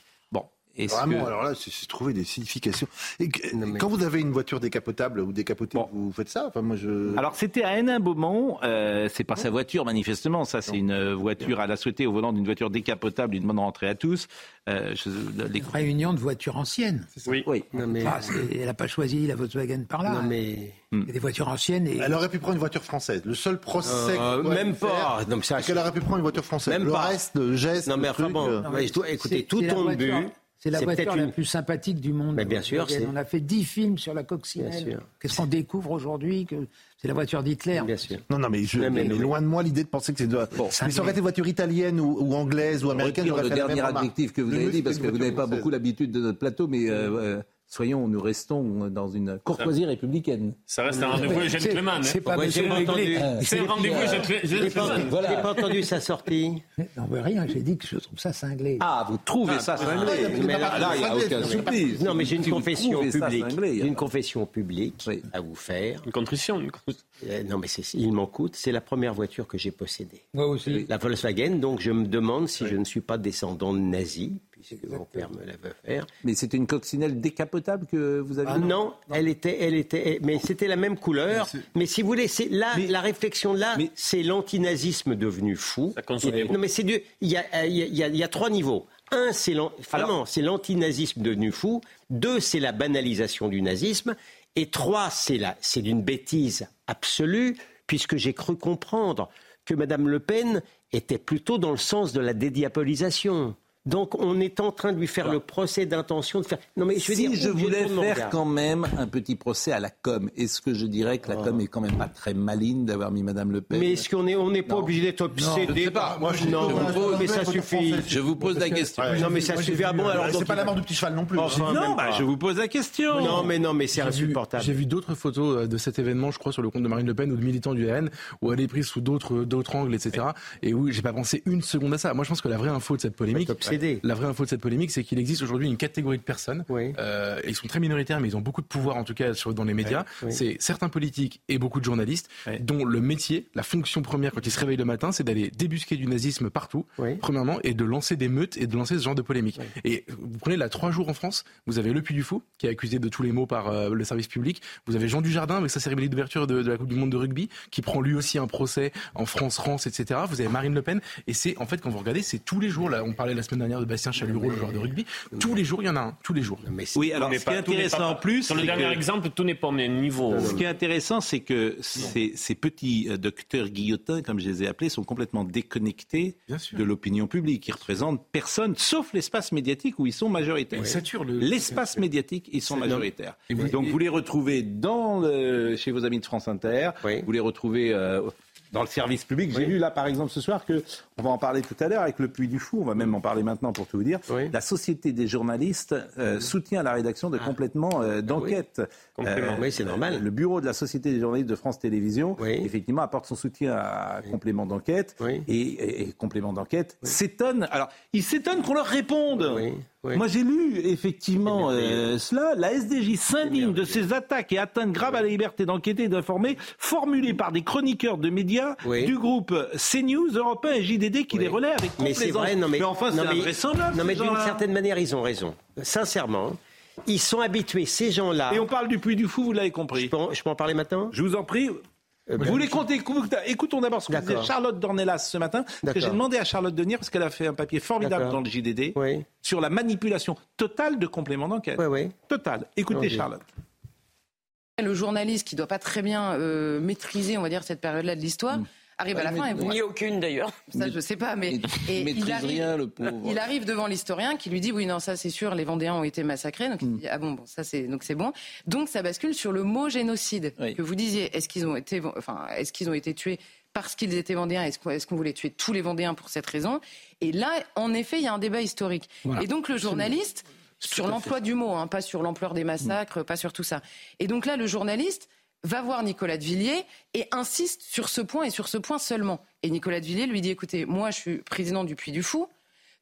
Vraiment, que- alors là, c'est trouver des significations. Et que- Non, mais- Quand vous avez une voiture décapotable ou décapotée, Bon. vous faites ça? Enfin, moi, je... Alors c'était à Hénin-Beaumont, euh, c'est pas sa voiture manifestement, ça c'est une euh, voiture à la souhaiter au volant d'une voiture décapotable, une bonne rentrée à tous. Euh, je- les- Réunion de voitures anciennes. Oui. Oui. Non mais, Ah, elle n'a pas choisi la Volkswagen par là. non mais, Il y a des voitures anciennes et Elle aurait pu prendre une voiture française. Le seul procès Euh, même faire, pas. Non, mais ça- qu'elle aurait pu prendre une voiture française. Même le pas. reste, le geste, non mais le enfin bon, euh, ouais, je dois- écoutez, tout tombe voiture- but. C'est la voiture la une- plus sympathique du monde. Mais bien sûr, On a fait 10 films sur la Bien coccinelle. sûr. Qu'est-ce qu'on découvre aujourd'hui que c'est la voiture d'Hitler? Bien sûr. Non, non, mais, je, Non, mais- mais loin de moi l'idée de penser que c'est de... Bon. mais ça aurait été voiture italienne ou, ou anglaise ou américaine. retire le dernier adjectif que vous avez dit parce que vous n'avez pas beaucoup l'habitude de notre plateau, mais euh, euh, soyons, nous restons dans une courtoisie républicaine. Ça reste un rendez-vous gentleman. C'est hein. pas entendu. C'est un rendez-vous gentleman. Voilà. j'ai pas entendu sa sortie. Non, mais rien, j'ai dit que je trouve ça cinglé. Ah, vous trouvez ça cinglé mais là- il n'y a aucun supplice. Non, mais j'ai une confession publique. une confession publique à vous faire. Une contrition. Euh, non, mais il m'en coûte. C'est la première voiture que j'ai possédée. Moi aussi. La Volkswagen, donc je me demande si je ne suis pas descendant de nazi, puisque mon père me l'avait offert. Mais c'était une coccinelle décapotable que vous avez Ah non, elle était, elle était, mais c'était la même couleur. Mais, si vous voulez, c'est là la réflexion là, c'est l'antinazisme devenu fou. non, mais c'est du, il y a, il y a- il y a trois niveaux. Un, c'est l'antinazisme devenu fou. Deux, c'est la banalisation du nazisme. Et trois, c'est la, c'est d'une bêtise absolue, puisque j'ai cru comprendre que Madame Le Pen était plutôt dans le sens de la dédiabolisation. Donc on est en train de lui faire le procès d'intention de faire. Non mais je veux si dire, je voulais faire quand même un petit procès à la com, est-ce que je dirais que la com est quand même pas très maligne d'avoir mis Madame Le Pen Mais est-ce qu'on est, on n'est pas obligé d'être obsédé par- Moi, je- non, je vous pose- mais ça suffit. Je vous pose la question. Non, mais ça suffit. Ah bon, alors C'est pas la mort du petit cheval non plus. Enfin, Non, bah, je vous pose la question. Non, mais non, mais c'est insupportable. J'ai vu d'autres photos euh, de cet événement, je crois, sur le compte de Marine Le Pen ou de militants du RN, où elle est prise sous d'autres d'autres angles, etc. Et où j'ai pas pensé une seconde à ça. Moi, je pense que la vraie info de cette polémique, La vraie info de cette polémique, c'est qu'il existe aujourd'hui une catégorie de personnes. euh, ils sont très minoritaires, mais ils ont beaucoup de pouvoir, en tout cas, sur, dans les médias. oui. C'est certains politiques et beaucoup de journalistes dont le métier, la fonction première quand ils se réveillent le matin, c'est d'aller débusquer du nazisme partout, premièrement, et de lancer des meutes et de lancer ce genre de polémique. Et vous prenez là trois jours en France, vous avez Le Puy du Fou, qui est accusé de tous les maux par euh, le service public. Vous avez Jean Dujardin avec sa cérémonie d'ouverture de, de la Coupe du Monde de rugby, qui prend lui aussi un procès en France, France, etc. Vous avez Marine Le Pen, et c'est en fait quand vous regardez, c'est tous les jours. Là, on parlait la semaine dernière de Bastien Chalureau, le joueur de rugby. Tous les jours, il y en a un. Tous les jours. Oui, alors ce qui est intéressant en plus, Sur le dernier que- exemple, tout n'est pas au même niveau. Ce qui est intéressant, c'est que ces, ces petits euh, docteurs guillotins, comme je les ai appelés, sont complètement déconnectés de l'opinion publique. Ils représentent personne, sauf l'espace médiatique où ils sont majoritaires. Ils saturent le- L'espace médiatique, ils sont majoritaires. Et vous- Donc vous les retrouvez dans le- chez vos amis de France Inter, vous les retrouvez euh, dans le service public. J'ai lu là, par exemple, ce soir que, on va en parler tout à l'heure avec le Puy du Fou, on va même en parler maintenant pour tout vous dire, la Société des journalistes euh, soutient la rédaction de compléments euh, d'enquête. Complément. Oui, c'est normal. Le bureau de la Société des journalistes de France Télévisions, effectivement, apporte son soutien à complément d'enquête. Et, et- et complément d'enquête s'étonne. Alors, ils s'étonnent qu'on leur réponde. Moi, j'ai lu effectivement euh, cela. La SDJ s'indigne de ces attaques et atteintes graves à la liberté d'enquêter et d'informer formulées par des chroniqueurs de médias du groupe CNews, Europe 1 et JDD qui les relaient avec Mais c'est complaisance. vrai, non mais, enfin, non, c'est mais- invraisemblable. Non mais ces d'une certaine manière, ils ont raison. Sincèrement, ils sont habitués, ces gens-là. Et on parle du Puy du Fou, vous l'avez compris. Je peux, en- je peux en parler maintenant? Je vous en prie. ben, vous voulez compter Écoutons d'abord ce que disait. Charlotte Dornelas ce matin. Parce que j'ai demandé à Charlotte de venir parce qu'elle a fait un papier formidable dans le JDD sur la manipulation totale de compléments d'enquête. Totale. Écoutez. Charlotte. Le journaliste qui doit pas très bien euh, maîtriser, on va dire, cette période-là de l'histoire, arrive à la fin et voit- Ni aucune d'ailleurs. Ça, je sais pas, mais et il, arrive, rien, le pauvre. il arrive devant l'historien qui lui dit oui non ça c'est sûr les Vendéens ont été massacrés. Donc il dit ah bon bon ça c'est donc c'est bon. Donc ça bascule sur le mot génocide que vous disiez. Est-ce qu'ils ont été enfin est-ce qu'ils ont été tués parce qu'ils étaient Vendéens? Est-ce qu'on est-ce qu'on voulait tuer tous les Vendéens pour cette raison? Et là en effet il y a un débat historique. Voilà. et donc le journaliste sur l'emploi du mot hein, pas sur l'ampleur des massacres pas sur tout ça. Et donc là le journaliste va voir Nicolas de Villiers et insiste sur ce point et sur ce point seulement. Et Nicolas de Villiers lui dit écoutez, moi je suis président du Puy du Fou,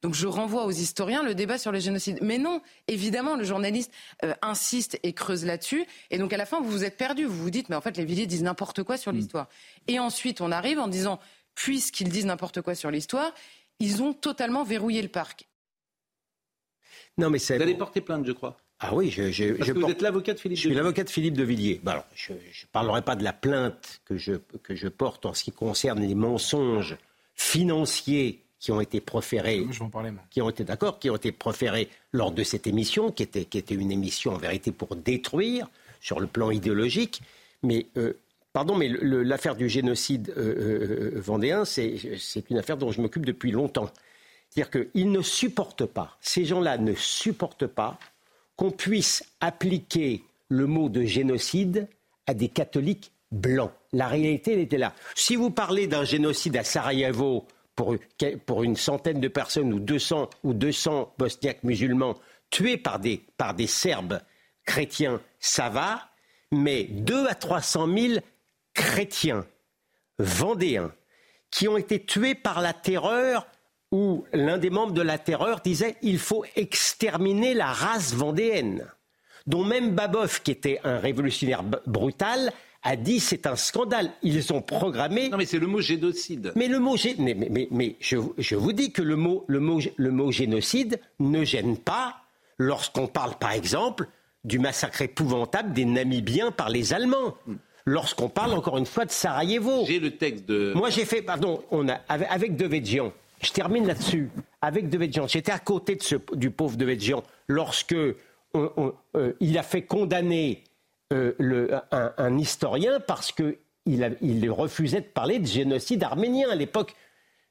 donc je renvoie aux historiens le débat sur le génocide. Mais non, évidemment, le journaliste euh, insiste et creuse là-dessus. Et donc à la fin, vous vous êtes perdu. Vous vous dites mais en fait, les Villiers disent n'importe quoi sur l'histoire. Et ensuite, on arrive en disant puisqu'ils disent n'importe quoi sur l'histoire, ils ont totalement verrouillé le parc. Non, mais c'est. Vous allez porter plainte, je crois. Ah oui, je, je, Parce je que vous êtes l'avocat de Philippe Je suis de Villiers. l'avocat de Philippe de Villiers. Bah alors, je ne parlerai pas de la plainte que je, que je porte en ce qui concerne les mensonges financiers qui ont été proférés. Je en moi. Qui ont été d'accord, qui ont été proférés lors de cette émission, qui était, qui était une émission en vérité pour détruire sur le plan idéologique. Mais euh, pardon, mais l'affaire du génocide euh, euh, vendéen, c'est une affaire dont je m'occupe depuis longtemps. C'est-à-dire qu'ils ne supportent pas, ces gens-là ne supportent pas qu'on puisse appliquer le mot de génocide à des catholiques blancs. La réalité, elle était là. Si vous parlez d'un génocide à Sarajevo pour, une centaine de personnes ou 200 ou 200 bosniaques musulmans tués par des, par des Serbes chrétiens, ça va, mais 2 à 300 000 chrétiens vendéens qui ont été tués par la terreur où l'un des membres de la terreur disait il faut exterminer la race vendéenne, dont même Babov, qui était un révolutionnaire brutal, a dit c'est un scandale. Ils ont programmé. Non, mais c'est le mot génocide. Mais le mot gé- mais, mais, mais, mais je, je vous dis que le mot, le, mot, le mot génocide ne gêne pas lorsqu'on parle, par exemple, du massacre épouvantable des Namibiens par les Allemands. Lorsqu'on parle encore une fois de Sarajevo. J'ai le texte de. Moi, j'ai fait, pardon, on a, avec, avec Devedjian, je termine là-dessus. Avec Devedjian, j'étais à côté de ce, du pauvre Devedjian lorsque on- on- euh, il a fait condamner euh, le, un, un historien parce qu'il il refusait de parler de génocide arménien à l'époque.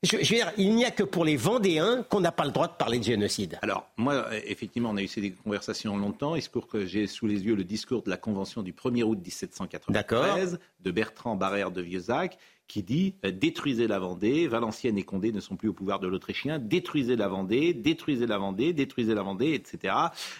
Je, je veux dire, il n'y a que pour les Vendéens qu'on n'a pas le droit de parler de génocide. Alors, moi, euh, effectivement, on a eu ces conversations longtemps. Il se que j'ai sous les yeux le discours de la Convention du 1er août 1793 de Bertrand Barrère de Vieuxac qui dit euh, détruisez la Vendée, Valenciennes et Condé ne sont plus au pouvoir de l'Autrichien, détruisez la Vendée, détruisez la Vendée, détruisez la Vendée, etc.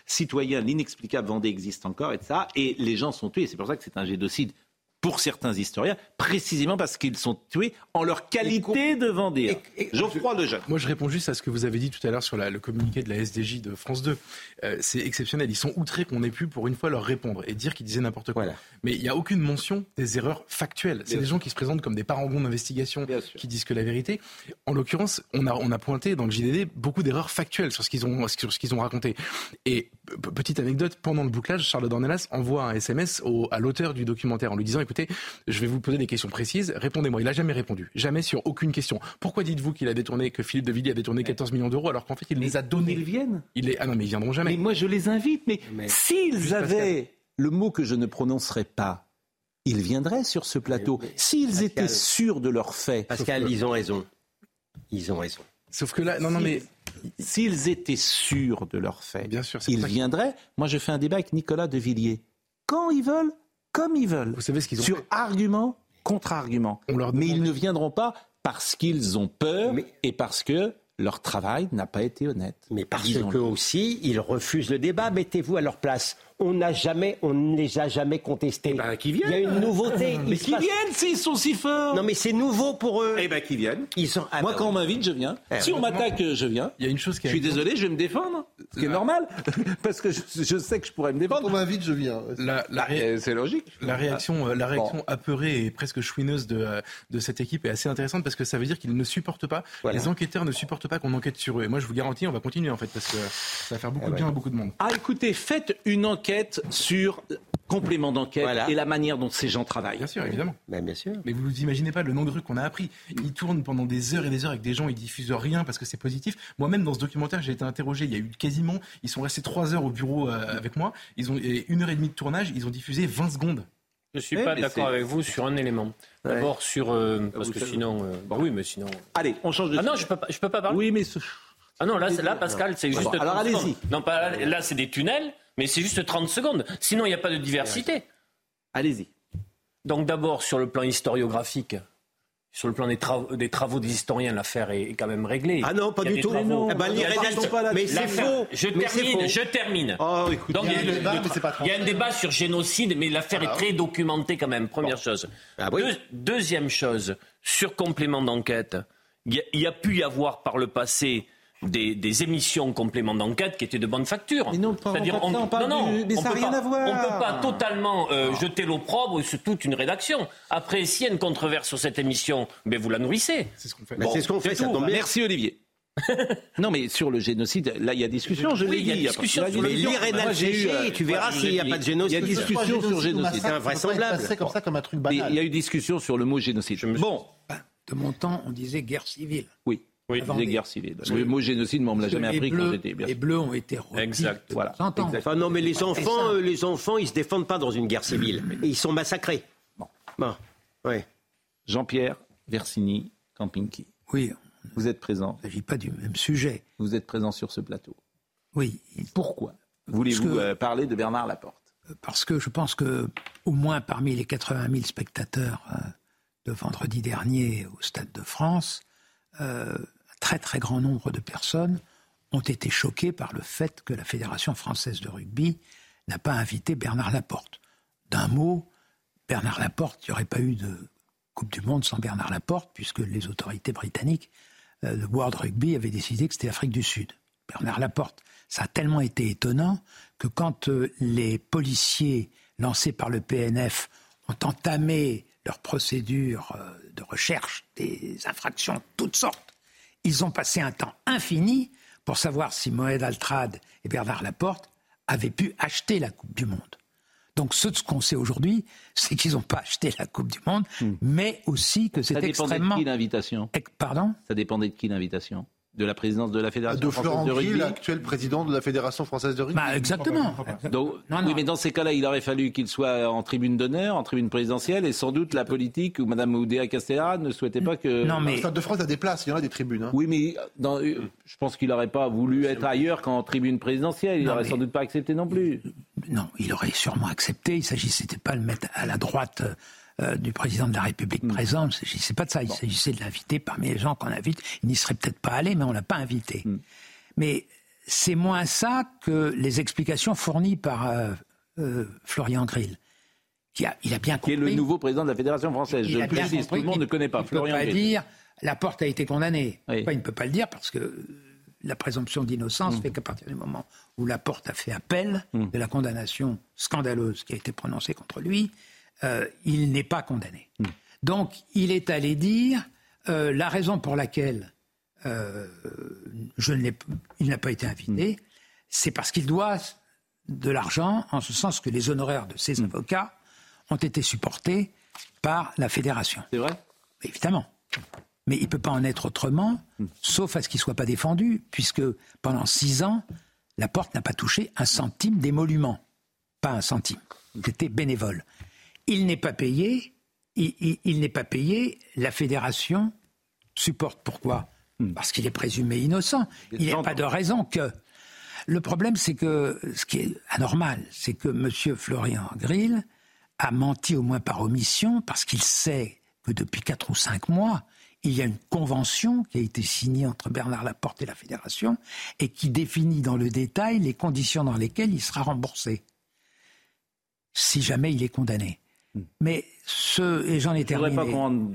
Citoyens, l'inexplicable Vendée existe encore, et. Et les gens sont tués. C'est pour ça que c'est un génocide pour certains historiens, précisément parce qu'ils sont tués en leur qualité de Vendéens. Geoffroy Lejeune. Moi, je réponds juste à ce que vous avez dit tout à l'heure sur la- le communiqué de la SDJ de France 2. Euh, c'est exceptionnel. Ils sont outrés qu'on ait pu, pour une fois, leur répondre et dire qu'ils disaient n'importe quoi. Mais il n'y a aucune mention des erreurs factuelles. C'est Bien des sûr. gens qui se présentent comme des parangons d'investigation, qui disent que la vérité. En l'occurrence, on a, on a pointé dans le JDD beaucoup d'erreurs factuelles sur ce qu'ils ont, sur ce qu'ils ont raconté. Et petite anecdote, pendant le bouclage, Charles Dornelas envoie un SMS au- à l'auteur du documentaire en lui disant écoutez, je vais vous poser des questions précises, répondez-moi. Il n'a jamais répondu, jamais sur aucune question. Pourquoi dites-vous qu'il a détourné, que Philippe de Villiers a détourné 14 millions d'euros alors qu'en fait il les a donnés Ils viennent? Il. Ah non, mais ils viendront jamais. Mais moi, je les invite. Mais, s'ils avaient le mot que je ne prononcerai pas, ils viendraient sur ce plateau. S'ils étaient sûrs de leurs faits. Pascal, ils ont raison. Ils ont raison. Sauf que là, non, non, mais. S'ils étaient sûrs de leurs faits, Bien sûr, ils viendraient. Moi, je fais un débat avec Nicolas de Villiers. Quand ils veulent, comme ils veulent. Vous savez ce qu'ils ont Sur fait argument, contre-argument. Mais ils ne viendront pas parce qu'ils ont peur et parce que leur travail n'a pas été honnête. Mais parce que aussi, ils refusent le débat. Mettez-vous à leur place. On n'a jamais, on ne les a jamais contestés. qui viennent. Il y a une nouveauté. Mais qui passe- viennent s'ils sont si forts Non, mais c'est nouveau pour eux. Eh ben, qui viennent. Ils sont. ah, Moi, bah quand oui. on m'invite, je viens. Eh, si on m'attaque, je viens. Il y a une chose qui Je suis désolé, je vais me défendre. Ce qui est normal. Parce que je, je sais que je pourrais me défendre. Quand on m'invite, je viens. La, la ré- Eh, C'est logique. La réaction, euh, la Bon. réaction apeurée et presque chouineuse de, euh, de cette équipe est assez intéressante parce que ça veut dire qu'ils ne supportent pas, Voilà. les enquêteurs ne supportent pas qu'on enquête sur eux. Et moi, je vous garantis, on va continuer en fait parce que ça va faire beaucoup Eh de bien à beaucoup de monde. Ah, écoutez, faites une enquête sur complément d'enquête Voilà. et la manière dont ces gens travaillent. Bien sûr, évidemment. Ben, bien sûr. Mais vous vous imaginez pas le nombre de trucs qu'on a appris. Ils tournent pendant des heures et des heures avec des gens, ils diffusent rien parce que c'est positif. Moi-même, dans ce documentaire, j'ai été interrogé. Il y a eu quasiment, ils sont restés trois heures au bureau euh, avec moi. Ils ont et une heure et demie de tournage. Ils ont diffusé 20 secondes. Je suis Eh, pas d'accord avec vous sur un élément. D'abord sur euh, parce vous que sinon, euh, bah oui, mais sinon. Allez, on change de Ah non, sujet. je peux pas, je peux pas parler. Oui, mais ce- Ah non, là, là Pascal, c'est juste. Bon, alors 30 allez-y. Non, pas là, c'est des tunnels, mais c'est juste 30 secondes. Sinon, il n'y a pas de diversité. allez-y. Donc d'abord, sur le plan historiographique, sur le plan des, travaux des, travaux des historiens, l'affaire est, quand même réglée. Ah non, pas du tout. travaux. Eh ben, Non, mais c'est faux. Je Mais termine, je termine. Oh, écoute, Donc, il y a il y a- un débat, mais c'est pas il y a un débat sur génocide, mais l'affaire est très documentée quand même, première chose. Ah oui. Deux- deuxième chose, sur complément d'enquête, il y, a- il y a pu y avoir par le passé des, des émissions complément d'enquête qui étaient de bonne facture. Mais non, pas- C'est-à-dire, on- on parle non, non, du- mais on ça peut rien pas- à voir. On ne peut pas totalement euh, jeter l'opprobre sur toute une rédaction. Après, s'il y a une controverse sur cette émission, ben vous la nourrissez. C'est ce qu'on fait. Ben, c'est ce qu'on fait, ça tombe bien. Merci Olivier. non mais sur le génocide, là il y a discussion, je Oui, l'ai il y a dit. discussion sur Mais le Séché, euh, tu verras s'il n'y a pas de génocide. il y a discussion sur génocide. C'est invraisemblable. passerait comme ça comme un truc Mais banal. il y a eu discussion sur le mot génocide. Bon, De mon temps, on disait guerre civile. oui, oui, des- guerres civiles. Le mot génocide, moi on me l'a jamais les appris quand Bleus- j'étais bien. Les bleus ont été redits Exact, voilà. Enfin, non, mais les enfants, euh, les enfants, ils se défendent pas dans une guerre civile. Et ils sont massacrés. Bon. Bon. Ouais. Jean-Pierre Versini Campinki, Oui, vous êtes présent, il ne s'agit pas du même sujet. vous êtes présent sur ce plateau. Oui, Pourquoi voulez-vous que- euh, parler de Bernard Laporte parce que je pense que au moins parmi les 80 000 spectateurs euh, de vendredi dernier au Stade de France, euh, très très grand nombre de personnes ont été choquées par le fait que la Fédération française de rugby n'a pas invité Bernard Laporte. D'un mot, Bernard Laporte, il n'y aurait pas eu de Coupe du Monde sans Bernard Laporte, puisque les autorités britanniques, euh, le World Rugby, avaient décidé que c'était l'Afrique du Sud. Bernard Laporte. Ça a tellement été étonnant que quand euh, les policiers lancés par le PNF ont entamé leur procédure euh, de recherche des infractions toutes sortes. Ils ont passé un temps infini pour savoir si Moed Altrad et Bernard Laporte avaient pu acheter la Coupe du Monde. Donc ce qu'on sait aujourd'hui, c'est qu'ils n'ont pas acheté la Coupe du Monde, Hmm. mais aussi que c'est Ça dépendait extrêmement... de qui l'invitation? Pardon? Ça dépendait de qui l'invitation? De la présidence de la Fédération De française Florent de rugby l'actuel président de la Fédération française de rugby. Bah, exactement. Donc, oui, mais dans ces cas-là, il aurait fallu qu'il soit en tribune d'honneur, en tribune présidentielle, et sans doute la politique ou Mme Oudéa Castéra ne souhaitait pas que. Le Stade de France a des places, il y en a des tribunes. hein. Oui, mais dans- euh, je pense qu'il n'aurait pas voulu être ailleurs qu'en tribune présidentielle. Il Non, n'aurait mais- sans doute pas accepté non plus. Non, il aurait sûrement accepté. Il s'agissait pas de le mettre à la droite euh, du président de la République Hmm. présent. Il ne s'agissait pas de ça. Il s'agissait de l'inviter parmi les gens qu'on invite. Il n'y serait peut-être pas allé, mais on l'a pas invité. Hmm. Mais c'est moins ça que les explications fournies par euh, euh, Florian Grill. Qui a, il a bien Qui est compris. le nouveau président de la Fédération française. Il Je a le bien précise, tout compris le monde qu'il- ne connaît pas. Il ne peut Florian pas Grill. dire la porte a été condamnée. Oui. Il ne peut pas le dire? Parce que la présomption d'innocence Hmm. fait qu'à partir du moment où la porte a fait appel de la condamnation scandaleuse qui a été prononcée contre lui, euh, il n'est pas condamné. Hmm. Donc il est allé dire euh, la raison pour laquelle euh, je ne il n'a pas été invité, Hmm. c'est parce qu'il doit de l'argent, en ce sens que les honoraires de Hmm. ses avocats ont été supportés par la fédération. C'est vrai? Évidemment. Mais il ne peut pas en être autrement, sauf à ce qu'il ne soit pas défendu, puisque pendant six ans, la porte n'a pas touché un centime d'émolument. Pas un centime. C'était bénévole. Il n'est pas payé. Il, il- il n'est pas payé. La fédération supporte. Pourquoi? Parce qu'il est présumé innocent. Il n'y a pas de raison que. Le problème, c'est que ce qui est anormal, c'est que M. Florian Grill a menti au moins par omission parce qu'il sait que depuis quatre ou cinq mois, il y a une convention qui a été signée entre Bernard Laporte et la Fédération et qui définit dans le détail les conditions dans lesquelles il sera remboursé si jamais il est condamné. Mais ce et j'en ai terminé. pas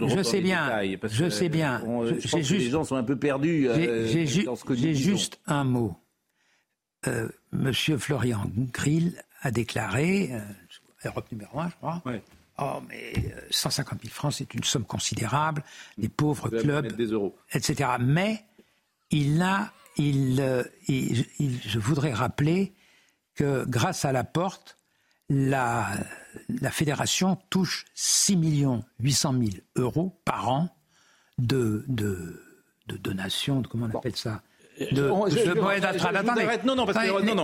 je dans sais les bien. détails, parce je que, sais bien. on- Je- pense que juste- les gens sont un peu perdus. j'ai- euh, j'ai que disons. juste un mot. Euh, Monsieur Florian Grill a déclaré, euh, Europe numéro 1, je crois. Oh, mais euh, 150 000 francs, c'est une somme considérable. Les pauvres clubs, des euros. etc. Mais il a, il, euh, il- il- je voudrais rappeler que grâce à la porte, la, la fédération touche 6 800 000 euros par an de, de, de donations, de, comment on appelle ça? De, On- je-. Non, non, parce que non, non,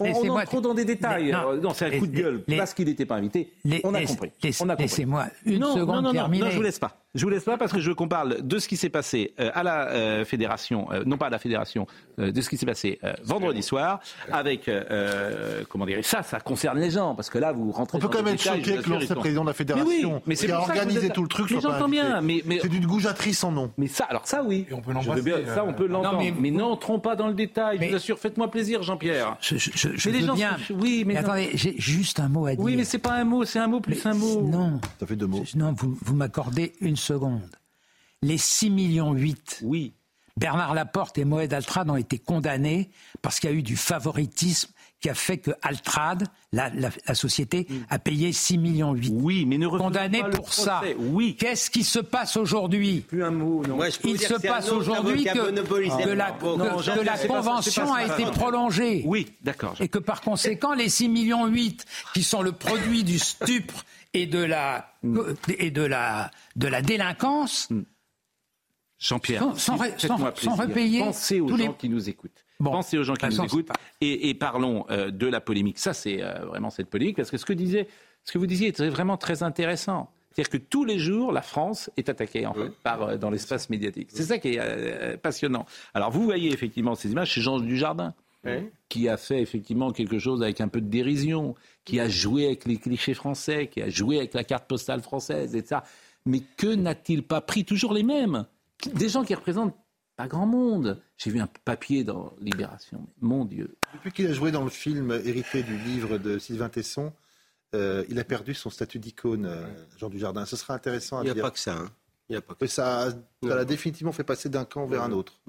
on, on entre trop dans des détails. Non, Euh, Non, c'est un coup de gueule les- parce qu'il n'était pas invité. les- on a compris. laissez-moi une non, seconde non, non. Non, je vous laisse pas. Je vous laisse pas parce que je veux qu'on parle de ce qui s'est passé euh, à la euh, fédération, euh, non pas à la fédération, de ce qui s'est passé vendredi soir avec euh, comment dire. Ça, ça concerne les gens parce que là, vous rentrez. On peut dans quand même être choqué que l'ancien président de la Mais fédération, oui, mais c'est qui a organisé êtes- tout le truc, Mais soit pas j'entends bien. Mais, mais C'est d'une goujaterie sans nom. mais ça, alors ça, oui. on peut bien- ça, on peut l'entendre. Non, mais mais n'entrons pas dans le détail. Je vous assure, faites-moi plaisir, Jean-Pierre. Je, je, je, je Mais les veux gens bien. sont- oui, mais attendez, j'ai juste un mot à dire. Oui, mais c'est pas un mot, c'est un mot plus un mot. Non. Ça fait deux mots. Non, vous, vous m'accordez une seconde. Les 6 millions 8. Oui. Bernard Laporte et Moed Altrad ont été condamnés parce qu'il y a eu du favoritisme qui a fait que Altrad, la, la- la société, a payé 6 millions 8. Oui, mais ne condamné pas le pour ça. Oui. Qu'est-ce qui se passe aujourd'hui? Plus un mot, non. Il se passe aujourd'hui que, la, Non, que pas convention pas a été prolongée. Oui, d'accord. Et que par conséquent, les 6 millions 8 qui sont le produit du stupre et de la, et de la, de la délinquance, Jean-Pierre, Sans- sans sans- repayer Pensez aux tous les- gens qui nous écoutent. Bon, Pensez aux gens qui toute nous écoutent. et, et parlons euh, de la polémique. Ça, c'est euh, vraiment cette polémique parce que ce que, disait, ce que vous disiez était vraiment très intéressant. C'est-à-dire que tous les jours, la France est attaquée en fait, par, euh, dans l'espace médiatique. C'est ça qui est euh, passionnant. Alors, vous voyez effectivement ces images, c'est Jean Dujardin qui a fait effectivement quelque chose avec un peu de dérision, qui a joué avec les clichés français, qui a joué avec la carte postale française, etc. Mais que n'a-t-il pas pris Toujours les mêmes. Des gens qui représentent pas grand monde. J'ai vu un papier dans Libération. Mon Dieu. Depuis qu'il a joué dans le film hérité du livre de Sylvain Tesson, euh, il a perdu son statut d'icône, euh, Jean Dujardin. Ce sera intéressant à Il n'y a dire. pas que ça. hein. Il y a pas que ça, ça l'a définitivement fait passer d'un camp vers un autre.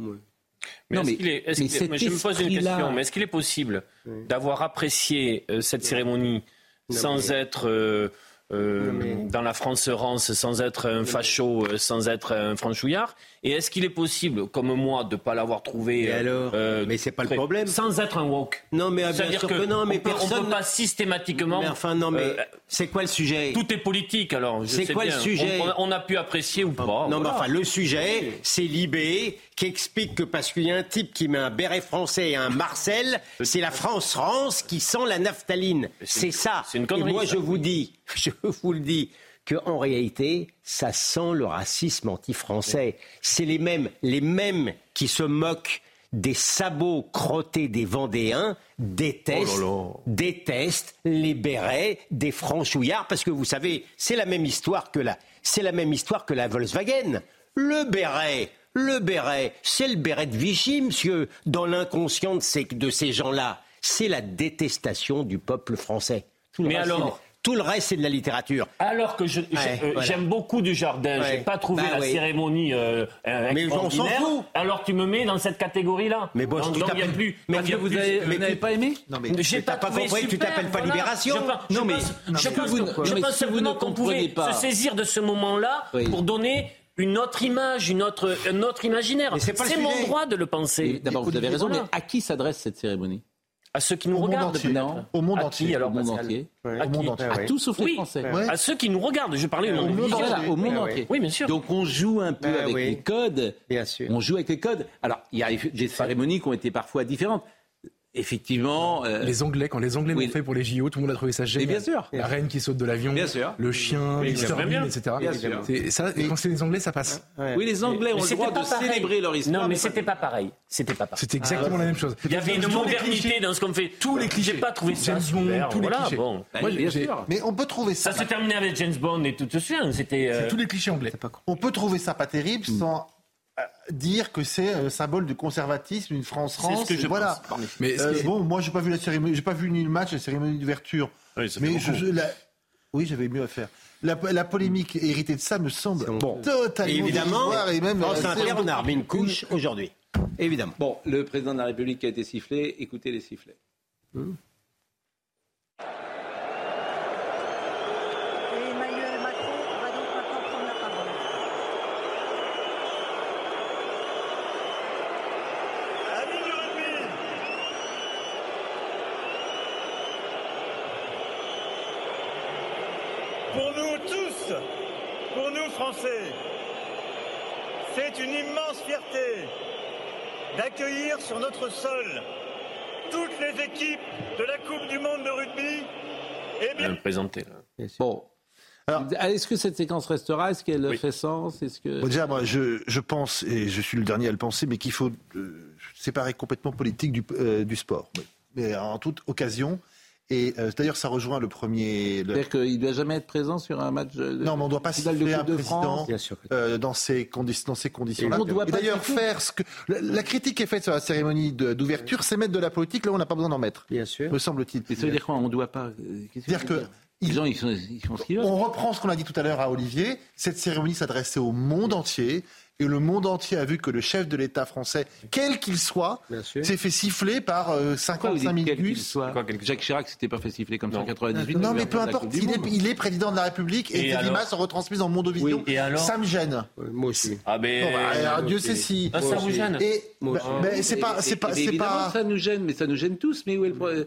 Mais Non, est-ce mais- qu'il est- est-ce mais qu'il est- cet moi, je me pose une question. Mais est-ce qu'il est possible d'avoir apprécié euh, cette cérémonie sans être euh, euh, dans la France rance sans être un facho, sans être un franchouillard? Et est-ce qu'il est possible, comme moi, de ne pas l'avoir trouvé Et alors euh, Mais c'est pas le très- problème. Sans être un woke? Non, mais ah, bien sûr que que non, mais on peut, on personne- peut pas systématiquement. Mais enfin, non, mais euh, c'est quoi le sujet? tout est politique, alors. je C'est sais quoi le sujet? On, on a pu apprécier ou pas. Non, mais enfin, le sujet, c'est Libé qui explique que parce qu'il y a un type qui met un béret français et un Marcel, c'est la France-France qui sent la naphtaline. C'est ça. une connerie, et moi, ça. je vous dis, je vous le dis, qu'en réalité, ça sent le racisme anti-français. C'est les mêmes, les mêmes qui se moquent des sabots crottés des Vendéens détestent, détestent les bérets des franchouillards parce que vous savez, c'est la même histoire que la, c'est la même histoire que la Volkswagen. Le béret, le béret, c'est le béret de Vichy, monsieur, dans l'inconscient de ces, de ces gens-là. C'est la détestation du peuple français. Tout le Mais reste, alors- tout le reste, c'est de la littérature. Alors que Ouais, euh, voilà. j'aime beaucoup du jardin, Ouais. j'ai pas trouvé Bah la oui. cérémonie euh, euh, Mais extraordinaire. fout. Alors tu me mets dans cette catégorie-là. Mais bon, Donc, tu t'appelles- plus. mais a vous mais n'avez pas aimé Non, mais j'ai pas, pas compris que tu super, t'appelles pas voilà. Libération Je Non, mais- pense- non, je mais- pense que vous- que- non, je mais pense ce que vous simplement ne comprenez pas. se saisir de ce moment-là Oui. pour donner une autre image, une autre, un autre imaginaire. C'est mon droit de le penser. D'abord, vous avez raison, Voilà. mais à qui s'adresse cette cérémonie? À ceux qui nous Au monde regardent. Au monde À entier. qui, alors, Au monde entier. À Au monde entier. À tous sauf les. Français. Ouais. À ceux qui nous regardent. Je parlais au Au monde. Voilà, au monde Ah oui. entier. Oui, bien sûr. Donc on joue un peu Ah avec oui. les codes. Bien sûr. On joue avec les codes. Alors, il y a des cérémonies qui ont été parfois différentes. Effectivement. euh, Les Anglais, quand les Anglais Oui. l'ont fait pour les JO, tout le monde a trouvé ça génial. bien sûr. La reine qui saute de l'avion, Bien sûr. le chien, Oui, bien. etc. Bien sûr. C'est- ça, et quand c'est les Anglais, ça passe. Oui, les Anglais ont Mais le c'était droit pas de pareil. célébrer leur histoire. Non, mais pas- c'était pas pareil. C'était pas pareil. C'était exactement la même chose. Il y avait une modernité dans ce qu'on fait. Tous les clichés. J'ai pas trouvé ça James Bond, super. tous les voilà, clichés. bon. Bah. Mais on peut trouver ça. Ça se terminait avec James Bond et tout te souviens. C'était. euh, C'est tous les clichés anglais. On peut trouver ça pas terrible sans euh, dire que c'est un symbole du conservatisme, une France C'est France. ce que je voilà. pense. Mais Euh, bon, moi j'ai pas vu la cérémonie, j'ai pas vu ni le match, la cérémonie d'ouverture. Oui, ça fait mais je, beaucoup. je- la- oui, j'avais mieux à faire. La, la polémique héritée de ça me semble Bon. totalement Et évidemment, et même France assez- Inter, on a remis une couche aujourd'hui. Évidemment. Bon, le président de la République qui a été sifflé, écoutez les sifflets. Et Emmanuel Macron va donc maintenant prendre la parole. Amis du rugby Pour nous tous, pour nous Français, c'est une immense fierté d'accueillir sur notre sol toutes les équipes de la Coupe du Monde de rugby et bien présenté. là. Bon. Est-ce que cette séquence restera? Est-ce qu'elle fait sens? Est-ce que Bon, déjà, moi, je, je pense, et je suis le dernier à le penser, mais qu'il faut euh, séparer complètement politique du, euh, du sport. Mais en toute occasion. Et euh, d'ailleurs, ça rejoint le premier. le- C'est-à-dire qu'il ne doit jamais être présent sur un match de Non, mais on ne doit pas siffler un de président euh, dans ces, condi- dans ces conditions-là. Et on doit Et d'ailleurs, faire ce que. La, la critique qui est faite sur la cérémonie de- d'ouverture, c'est mettre de la politique là où on n'a pas besoin d'en mettre, Bien sûr. me semble-t-il. Mais ça veut dire quoi? On ne doit pas. euh, qu'est-ce ça que dire Les gens, ils, sont, ils font ce qu'ils veulent. On reprend ce qu'on a dit tout à l'heure à Olivier. Cette cérémonie s'adressait au monde entier. Et le monde entier a vu que le chef de l'État français, quel qu'il soit, s'est fait siffler par euh, Pourquoi vous 55 dites 000 quel qu'il gus. soit Quoi, quel- Jacques Chirac s'était pas fait siffler comme ça en 98. Non, mais peu importe, il est, Monde. il est président de la République et, Et alors images sont retransmises en Mondovision. Oui, et alors ça me gêne. Moi aussi. Ah, ben. Bon, bah, alors, Dieu sait si. Ah, ça vous gêne Et Moi bah, aussi. mais c'est pas, c'est pas, Mais c'est évidemment, pas. ça nous gêne, mais ça nous gêne tous. Mais où est le euh,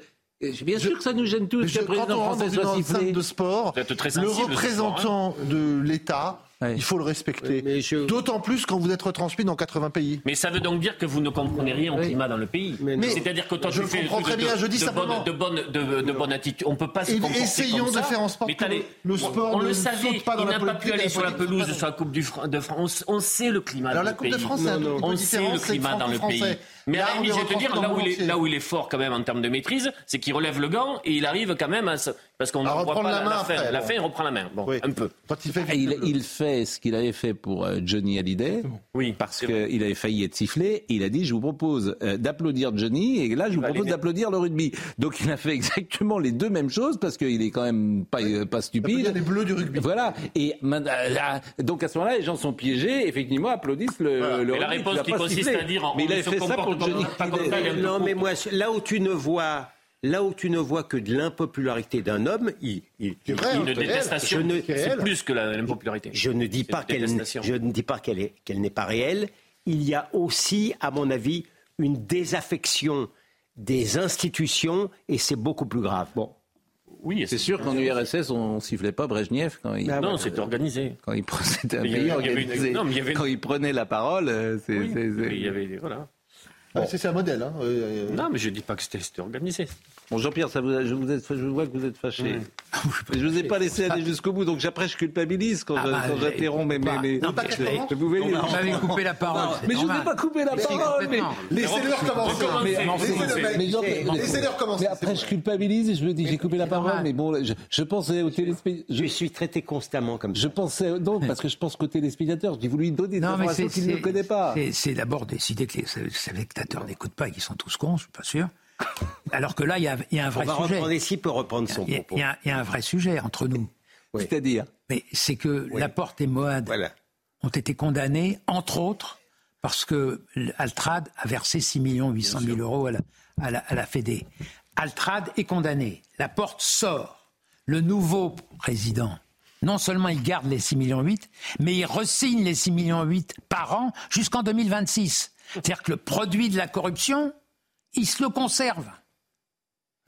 Bien sûr que ça nous gêne tous Je- que le quand président on rentre dans une enceinte de sport, le sport, représentant de l'État, Ouais. il faut le respecter. Je- D'autant plus quand vous êtes retransmis dans 80 pays. Mais ça veut donc dire que vous ne comprenez rien au climat dans le pays. Mais. C'est-à-dire que toi, Je tu fais comprends de- très de- bien, je dis de simplement- bonne, de bonne, de, de bonne attitude. On peut pas se Et- comporter essayons comme de ça. faire en sorte Mais que allez, le sport on ne le savait. pas dans il n'a pas pu aller sur la pelouse de pas la Coupe du Fran- de France. On sait le climat Alors dans la le Coupe de pays. France, c'est un Non, tout non. On sait le le climat dans le pays. Mais Là, à la on limite, est je vais te dire, où, le il est, là où il est fort quand même en termes de maîtrise, c'est qu'il relève le gant et il arrive quand même à se... Parce qu'on ne voit pas la la, main la fin. après, La bon. fin, il reprend la main. Bon, Oui. un peu. Quand il fait Ah, Il, il fait ce qu'il avait fait pour euh, Johnny Hallyday, Oui, parce qu'il avait failli être sifflé. Il a dit je vous propose euh, d'applaudir Johnny, et là je vous propose les d'applaudir le rugby. Donc il a fait exactement les deux mêmes choses parce qu'il est quand même pas euh, pas Il y a stupide. des bleus du rugby. Voilà. Et donc à ce moment-là, les gens sont piégés. Effectivement, applaudissent le. le Mais la rugby. réponse qui consiste sifflé. à dire, on Mais il avait fait ça pour Johnny Hallyday. Non, mais moi, là où tu ne vois Là où tu ne vois que de l'impopularité d'un homme, il, il, il- une détestation. Ne- C'est plus que la- l'impopularité. Je ne dis pas qu'elle, je ne dis pas qu'elle est, qu'elle n'est pas réelle. Il y a aussi, à mon avis, une désaffection des institutions et c'est beaucoup plus grave. Bon. Oui, C'est sûr qu'en URSS, on sifflait pas Brejnev quand il. Ah Non, c'est organisé. Quand il prenait, c'était un pays organisé. non, mais il y avait une- Quand il prenait la parole, euh, c'est. Oui, c'est- c'est- mais il y avait voilà. Ah, c'est un modèle. Hein. euh, euh, Non, mais je dis pas que c'était c'était organisé. Bon, Jean-Pierre, ça vous a- je, vous êtes- je vois que vous êtes fâché. Je vous ai pas laissé aller jusqu'au bout, donc après je culpabilise quand Ah je- bah, j'interromps mes. bah, mes- non, mais je l'ai- vous coupé la parole. Mais je vous ai pas coupé la parole. Mais complètement. Laissez-le recommencer. Mais- Laissez-le mais- après, je culpabilise et je me dis, j'ai coupé la parole. Mais bon, je, je pensais aux téléspectateurs. Je suis traité constamment comme ça. Je pensais, non, parce que je pense qu'aux téléspectateurs, je dis, vous lui donnez des Non, mais informations c'est qu'il ne connaît pas. c'est- d'abord décider que les spectateurs n'écoutent pas et qu'ils sont tous cons, je suis pas sûr. Alors que là, il y a, il y a un vrai On va sujet. reprendre ici peut reprendre son Il y, a, propos. il y a- il y a un vrai sujet entre nous. C'est-à-dire Mais c'est que Laporte et Moad ont été condamnés, entre autres, parce que Altrad a versé 6 800 000 euros à la, à la, à la Fédé. Altrad est condamné. Laporte sort. Le nouveau président, non seulement il garde les 6 millions 8, mais il resigne les 6 millions 8 par an jusqu'en 2026. C'est-à-dire que le produit de la corruption, il se le conserve.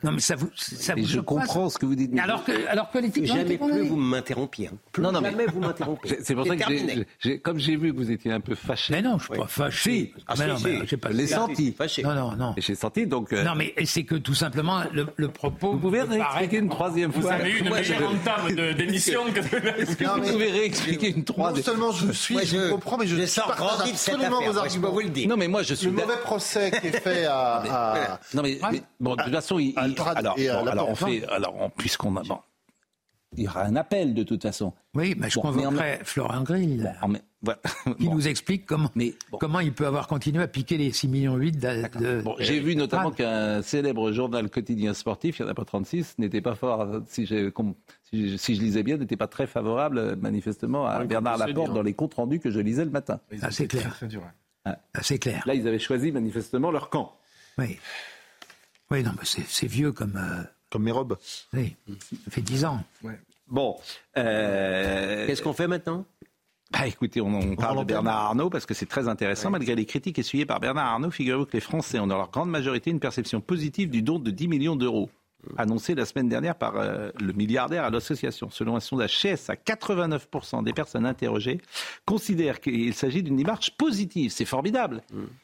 Non, mais ça vous. Ça Mais vous je comprends ce que vous dites. Alors que, alors que les Jamais plus vous m'interrompiez. hein. Plus Non, non, mais- jamais vous m'interrompez. C'est- pour ça que comme j'ai vu que vous étiez un peu fâché. Mais non, je suis pas fâché. Ah, Mais si, non, j'ai pas Je l'ai senti. Fâché. Non, non, non. J'ai senti donc. euh, Non, mais c'est que tout simplement, le, le propos. Vous pouvez réexpliquer une troisième Vous fois avez eu une Moi, meilleure entame de- d'émission que Est-ce que Non, vous pouvez réexpliquer une Non troisième seulement je suis, je, comprends, mais je, sors partage absolument vos arguments. vous le dire. Non, mais moi je suis. Le mauvais procès qui est fait à, Non mais, mais- bon, de toute façon, il, alors, et, euh, bon, alors on Laporte. fait, alors on- puisqu'on a, bon, il y aura un appel de toute façon. Oui, mais je Bon, mais en convoquerai Florent Grill, voilà. qui Bon. nous explique comment, Mais bon. comment il peut avoir continué à piquer les 6 millions 8 de, de- Bon, J'ai vu notamment Ah, qu'un célèbre journal quotidien sportif, il n'y en a pas 36, n'était pas fort, si, j'ai com- si je, si je lisais bien, n'était pas très favorable manifestement à Oui, Bernard Laporte dire. dans les comptes rendus que je lisais le matin. Ah, c'est clair. Très dur. Ah, c'est clair. Là, ils avaient choisi manifestement leur camp. Oui. Oui, non, mais c'est c'est vieux comme. euh, Comme mes robes. oui, ça fait 10 ans. Bon, euh, Qu'est-ce qu'on fait maintenant? Bah écoutez, on, on parle de. Bernard Arnault parce que c'est très intéressant. Malgré les critiques essuyées par Bernard Arnault, figurez-vous que les Français ont dans leur grande majorité une perception positive du don de 10 millions d'euros. Annoncé la semaine dernière par euh, le milliardaire à l'association. Selon un sondage CSA, 89% des personnes interrogées considèrent qu'il s'agit d'une démarche positive. C'est formidable.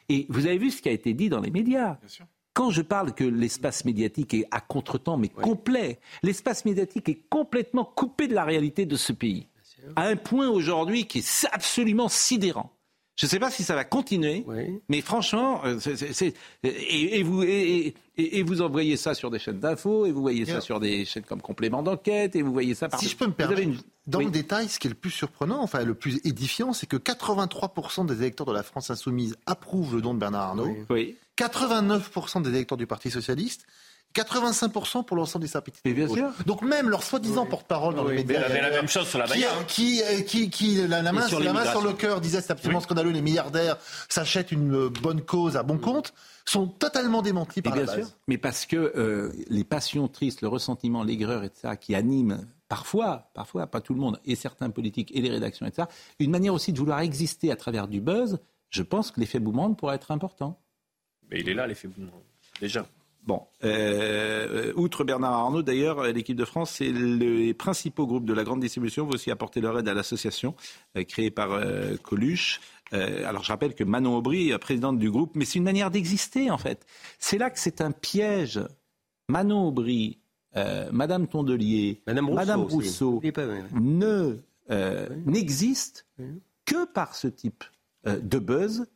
Et vous avez vu ce qui a été dit dans les médias? Quand je parle que l'espace médiatique est à contretemps, mais complet, l'espace médiatique est complètement coupé de la réalité de ce pays. À un point aujourd'hui qui est absolument sidérant. Je ne sais pas si ça va continuer, Oui. mais franchement, euh, et, et vous, et, et- vous envoyez ça sur des chaînes d'infos, et vous voyez ça sur des chaînes comme complément d'enquête, et vous voyez ça partout. Si je peux me permettre, une- dans Oui. le détail, ce qui est le plus surprenant, enfin le plus édifiant, c'est que 83% des électeurs de la France insoumise approuvent le don de Bernard Arnault, Oui. 89% des électeurs du Parti socialiste, 85% pour l'ensemble des sympathisants. Bien gauche. sûr. Donc même leur soi-disant porte-parole dans les Mais médias, la même chose sur la qui, qui, qui, qui- la, la main, sur la main sur l'immigration. le cœur disait c'est absolument scandaleux, les milliardaires s'achètent une euh, bonne cause à bon compte, sont totalement démentis Mais par bien la sûr. Mais parce que euh, les passions tristes, le ressentiment, l'aigreur, etc., qui animent parfois, parfois, pas tout le monde, et certains politiques et les rédactions, etc., une manière aussi de vouloir exister à travers du buzz, je pense que l'effet boomerang pourrait être important. Mais il est là, l'effet Boomerang. Déjà. Bon, euh, outre Bernard Arnault, d'ailleurs, l'équipe de France et les principaux groupes de la grande distribution vont aussi apporter leur aide à l'association euh, créée par euh, Coluche. Euh, alors je rappelle que Manon Aubry est présidente du groupe, mais c'est une manière d'exister en fait. C'est là que c'est un piège. Manon Aubry, euh, Madame Tondelier, Madame Rousseau. Madame. Rousseau ne euh, n'existent que par ce type euh, de buzz.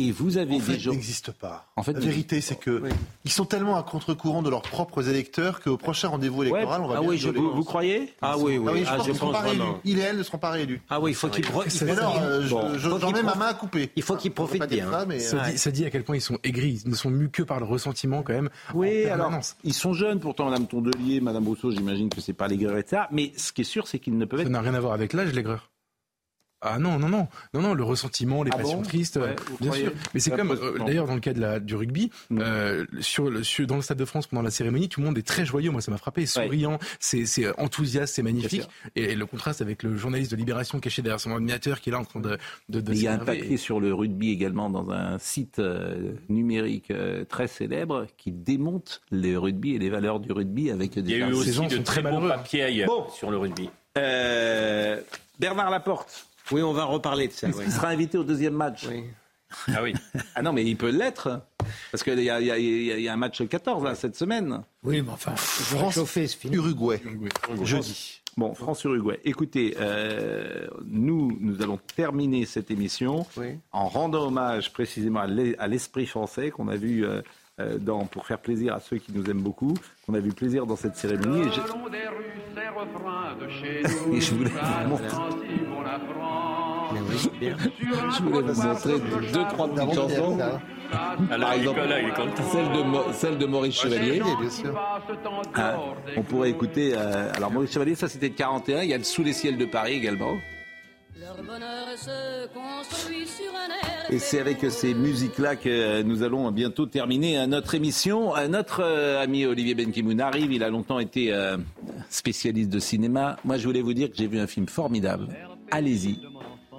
Et vous avez En des fait, gens. n'existe pas. En fait, la vérité, c'est que ils sont tellement à contre-courant de leurs propres électeurs qu'au prochain rendez-vous électoral, on va ah bien oui, je- vous, vous croyez? Ah oui, oui. Ah oui, je Ah, pense je qu'ils ne seront pense pas. Il et elle ne seront pas réélus. Ah oui, il faut qu'il pro- il faut Mais alors, euh, Bon. j'en mets ma main à couper. Il faut qu'il On peut profite pas dire bien. ça, mais, Ça, euh, dit, ça dit à quel point ils sont aigris. Ils ne sont mus que par le ressentiment quand même. Oui, alors, ils sont jeunes, pourtant, Madame Tondelier, Madame Rousseau, j'imagine que c'est pas l'aigreur, etc. Mais ce qui est sûr, c'est qu'ils ne peuvent Ça n'a rien à voir avec l'âge, l'aigreur. Ah non, non, non, non, non, le ressentiment, les Ah passions bon tristes, Ouais, euh, bien sûr. Mais c'est comme, euh, d'ailleurs, dans le cas de la, du rugby, euh, sur, le- sur- dans le Stade de France, pendant la cérémonie, tout le monde est très joyeux. Moi, ça m'a frappé, souriant, c'est c'est enthousiaste, c'est magnifique. Et, le contraste avec le journaliste de Libération caché derrière son ordinateur qui est là en train de. de, de Il y a un papier sur le rugby également dans un site euh, numérique euh, très célèbre qui démonte le rugby et les valeurs du rugby avec des Il y a eu aussi de très bons papiers ailleurs sur le rugby. Euh, Bernard Laporte. Oui, on va reparler de ça. Qu'il sera invité au deuxième match Ah oui. Ah non, mais il peut l'être. Parce qu'il y, a- il y a- il y a- il y a un match 14 là, cette semaine. Oui, mais enfin, France, Uruguay, jeudi. Bon, France-Uruguay. Écoutez, euh, nous, nous allons terminer cette émission en rendant hommage précisément à l'e- à l'esprit français qu'on a vu euh, dans, pour faire plaisir à ceux qui nous aiment beaucoup, qu'on a vu plaisir dans cette cérémonie. Et je, et je voulais vous montrer, je voulais vous montrer deux, trois petites chansons. Par exemple, celle de, celle de Maurice Chevalier. Hein, on pourrait écouter. euh, alors Maurice Chevalier, ça c'était de 41. Il y a le Sous les ciels de Paris également. Et c'est avec ces musiques-là que nous allons bientôt terminer euh, notre émission. Notre euh, ami Olivier Benkemoun arrive. Il a longtemps été euh, spécialiste de cinéma. Moi, je voulais vous dire que j'ai vu un film formidable. Allez-y,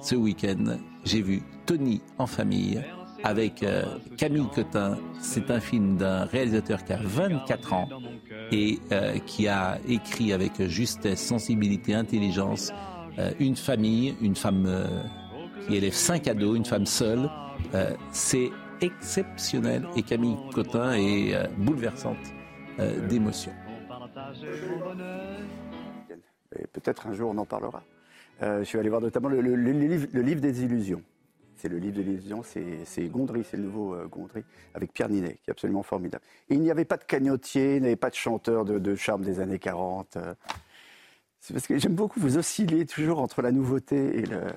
ce week-end, j'ai vu Tony en famille avec euh, Camille Cotin. C'est un film d'un réalisateur qui a 24 ans et qui a écrit avec justesse, sensibilité, intelligence une famille, une femme euh, qui élève cinq ados, une femme seule. Euh, c'est exceptionnel et Camille Cotin est euh, bouleversante euh, d'émotion. Peut-être un jour on en parlera. Euh, je suis allé voir notamment le, livre, des illusions. C'est le livre des illusions, c'est Gondry, c'est le nouveau euh, Gondry, avec Pierre Ninet, qui est absolument formidable. Il n'y avait pas de cagnotier, il n'y avait pas de chanteur de, charme des années 40. euh. C'est parce que j'aime beaucoup vous osciller toujours entre la nouveauté et le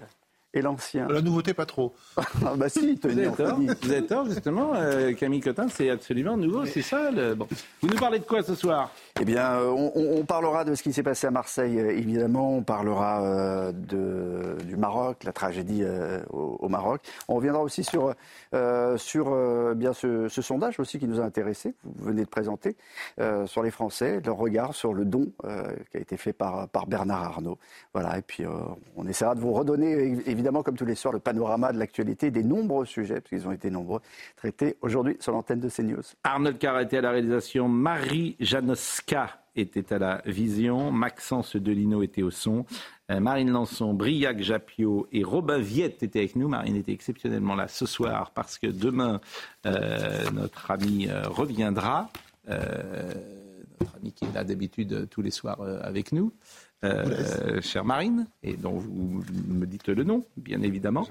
et l'ancien. La nouveauté, pas trop. ah bah si, Vous Tony, avez tort, vous avez tort justement. euh, Camille Cotin, c'est absolument nouveau, c'est ça. le- Bon. Vous nous parlez de quoi ce soir? Eh bien, euh, on, parlera de ce qui s'est passé à Marseille, euh, évidemment. On parlera euh, de, du Maroc, la tragédie euh, au, au Maroc. On reviendra aussi sur, euh, sur euh, bien ce, ce sondage aussi qui nous a intéressés, que vous venez de présenter, euh, sur les Français, leur regard sur le don euh, qui a été fait par, par Bernard Arnault. Voilà, et puis euh, on essaiera de vous redonner, évi- évidemment, comme tous les soirs, le panorama de l'actualité des nombreux sujets, parce qu'ils ont été nombreux, traités aujourd'hui sur l'antenne de CNews. Arnold Carr était à la réalisation, Marie Janoska était à la vision, Maxence Delino était au son, euh, Marine Lançon, Briac Japio et Robin Viette étaient avec nous. Marine était exceptionnellement là ce soir parce que demain, euh, notre ami euh, reviendra. Notre ami qui est là d'habitude tous les soirs avec nous, euh, chère Marine, et dont vous me dites le nom, bien évidemment.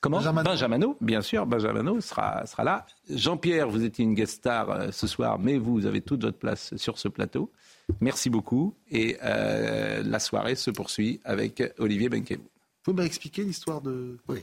Comment Benjamino. bien sûr, Benjamino sera, sera là. Jean-Pierre, vous étiez une guest star euh, ce soir, mais vous avez toute votre place sur ce plateau. Merci beaucoup. Et euh, la soirée se poursuit avec Olivier Benkev. Vous pouvez m'expliquer l'histoire de. Oui.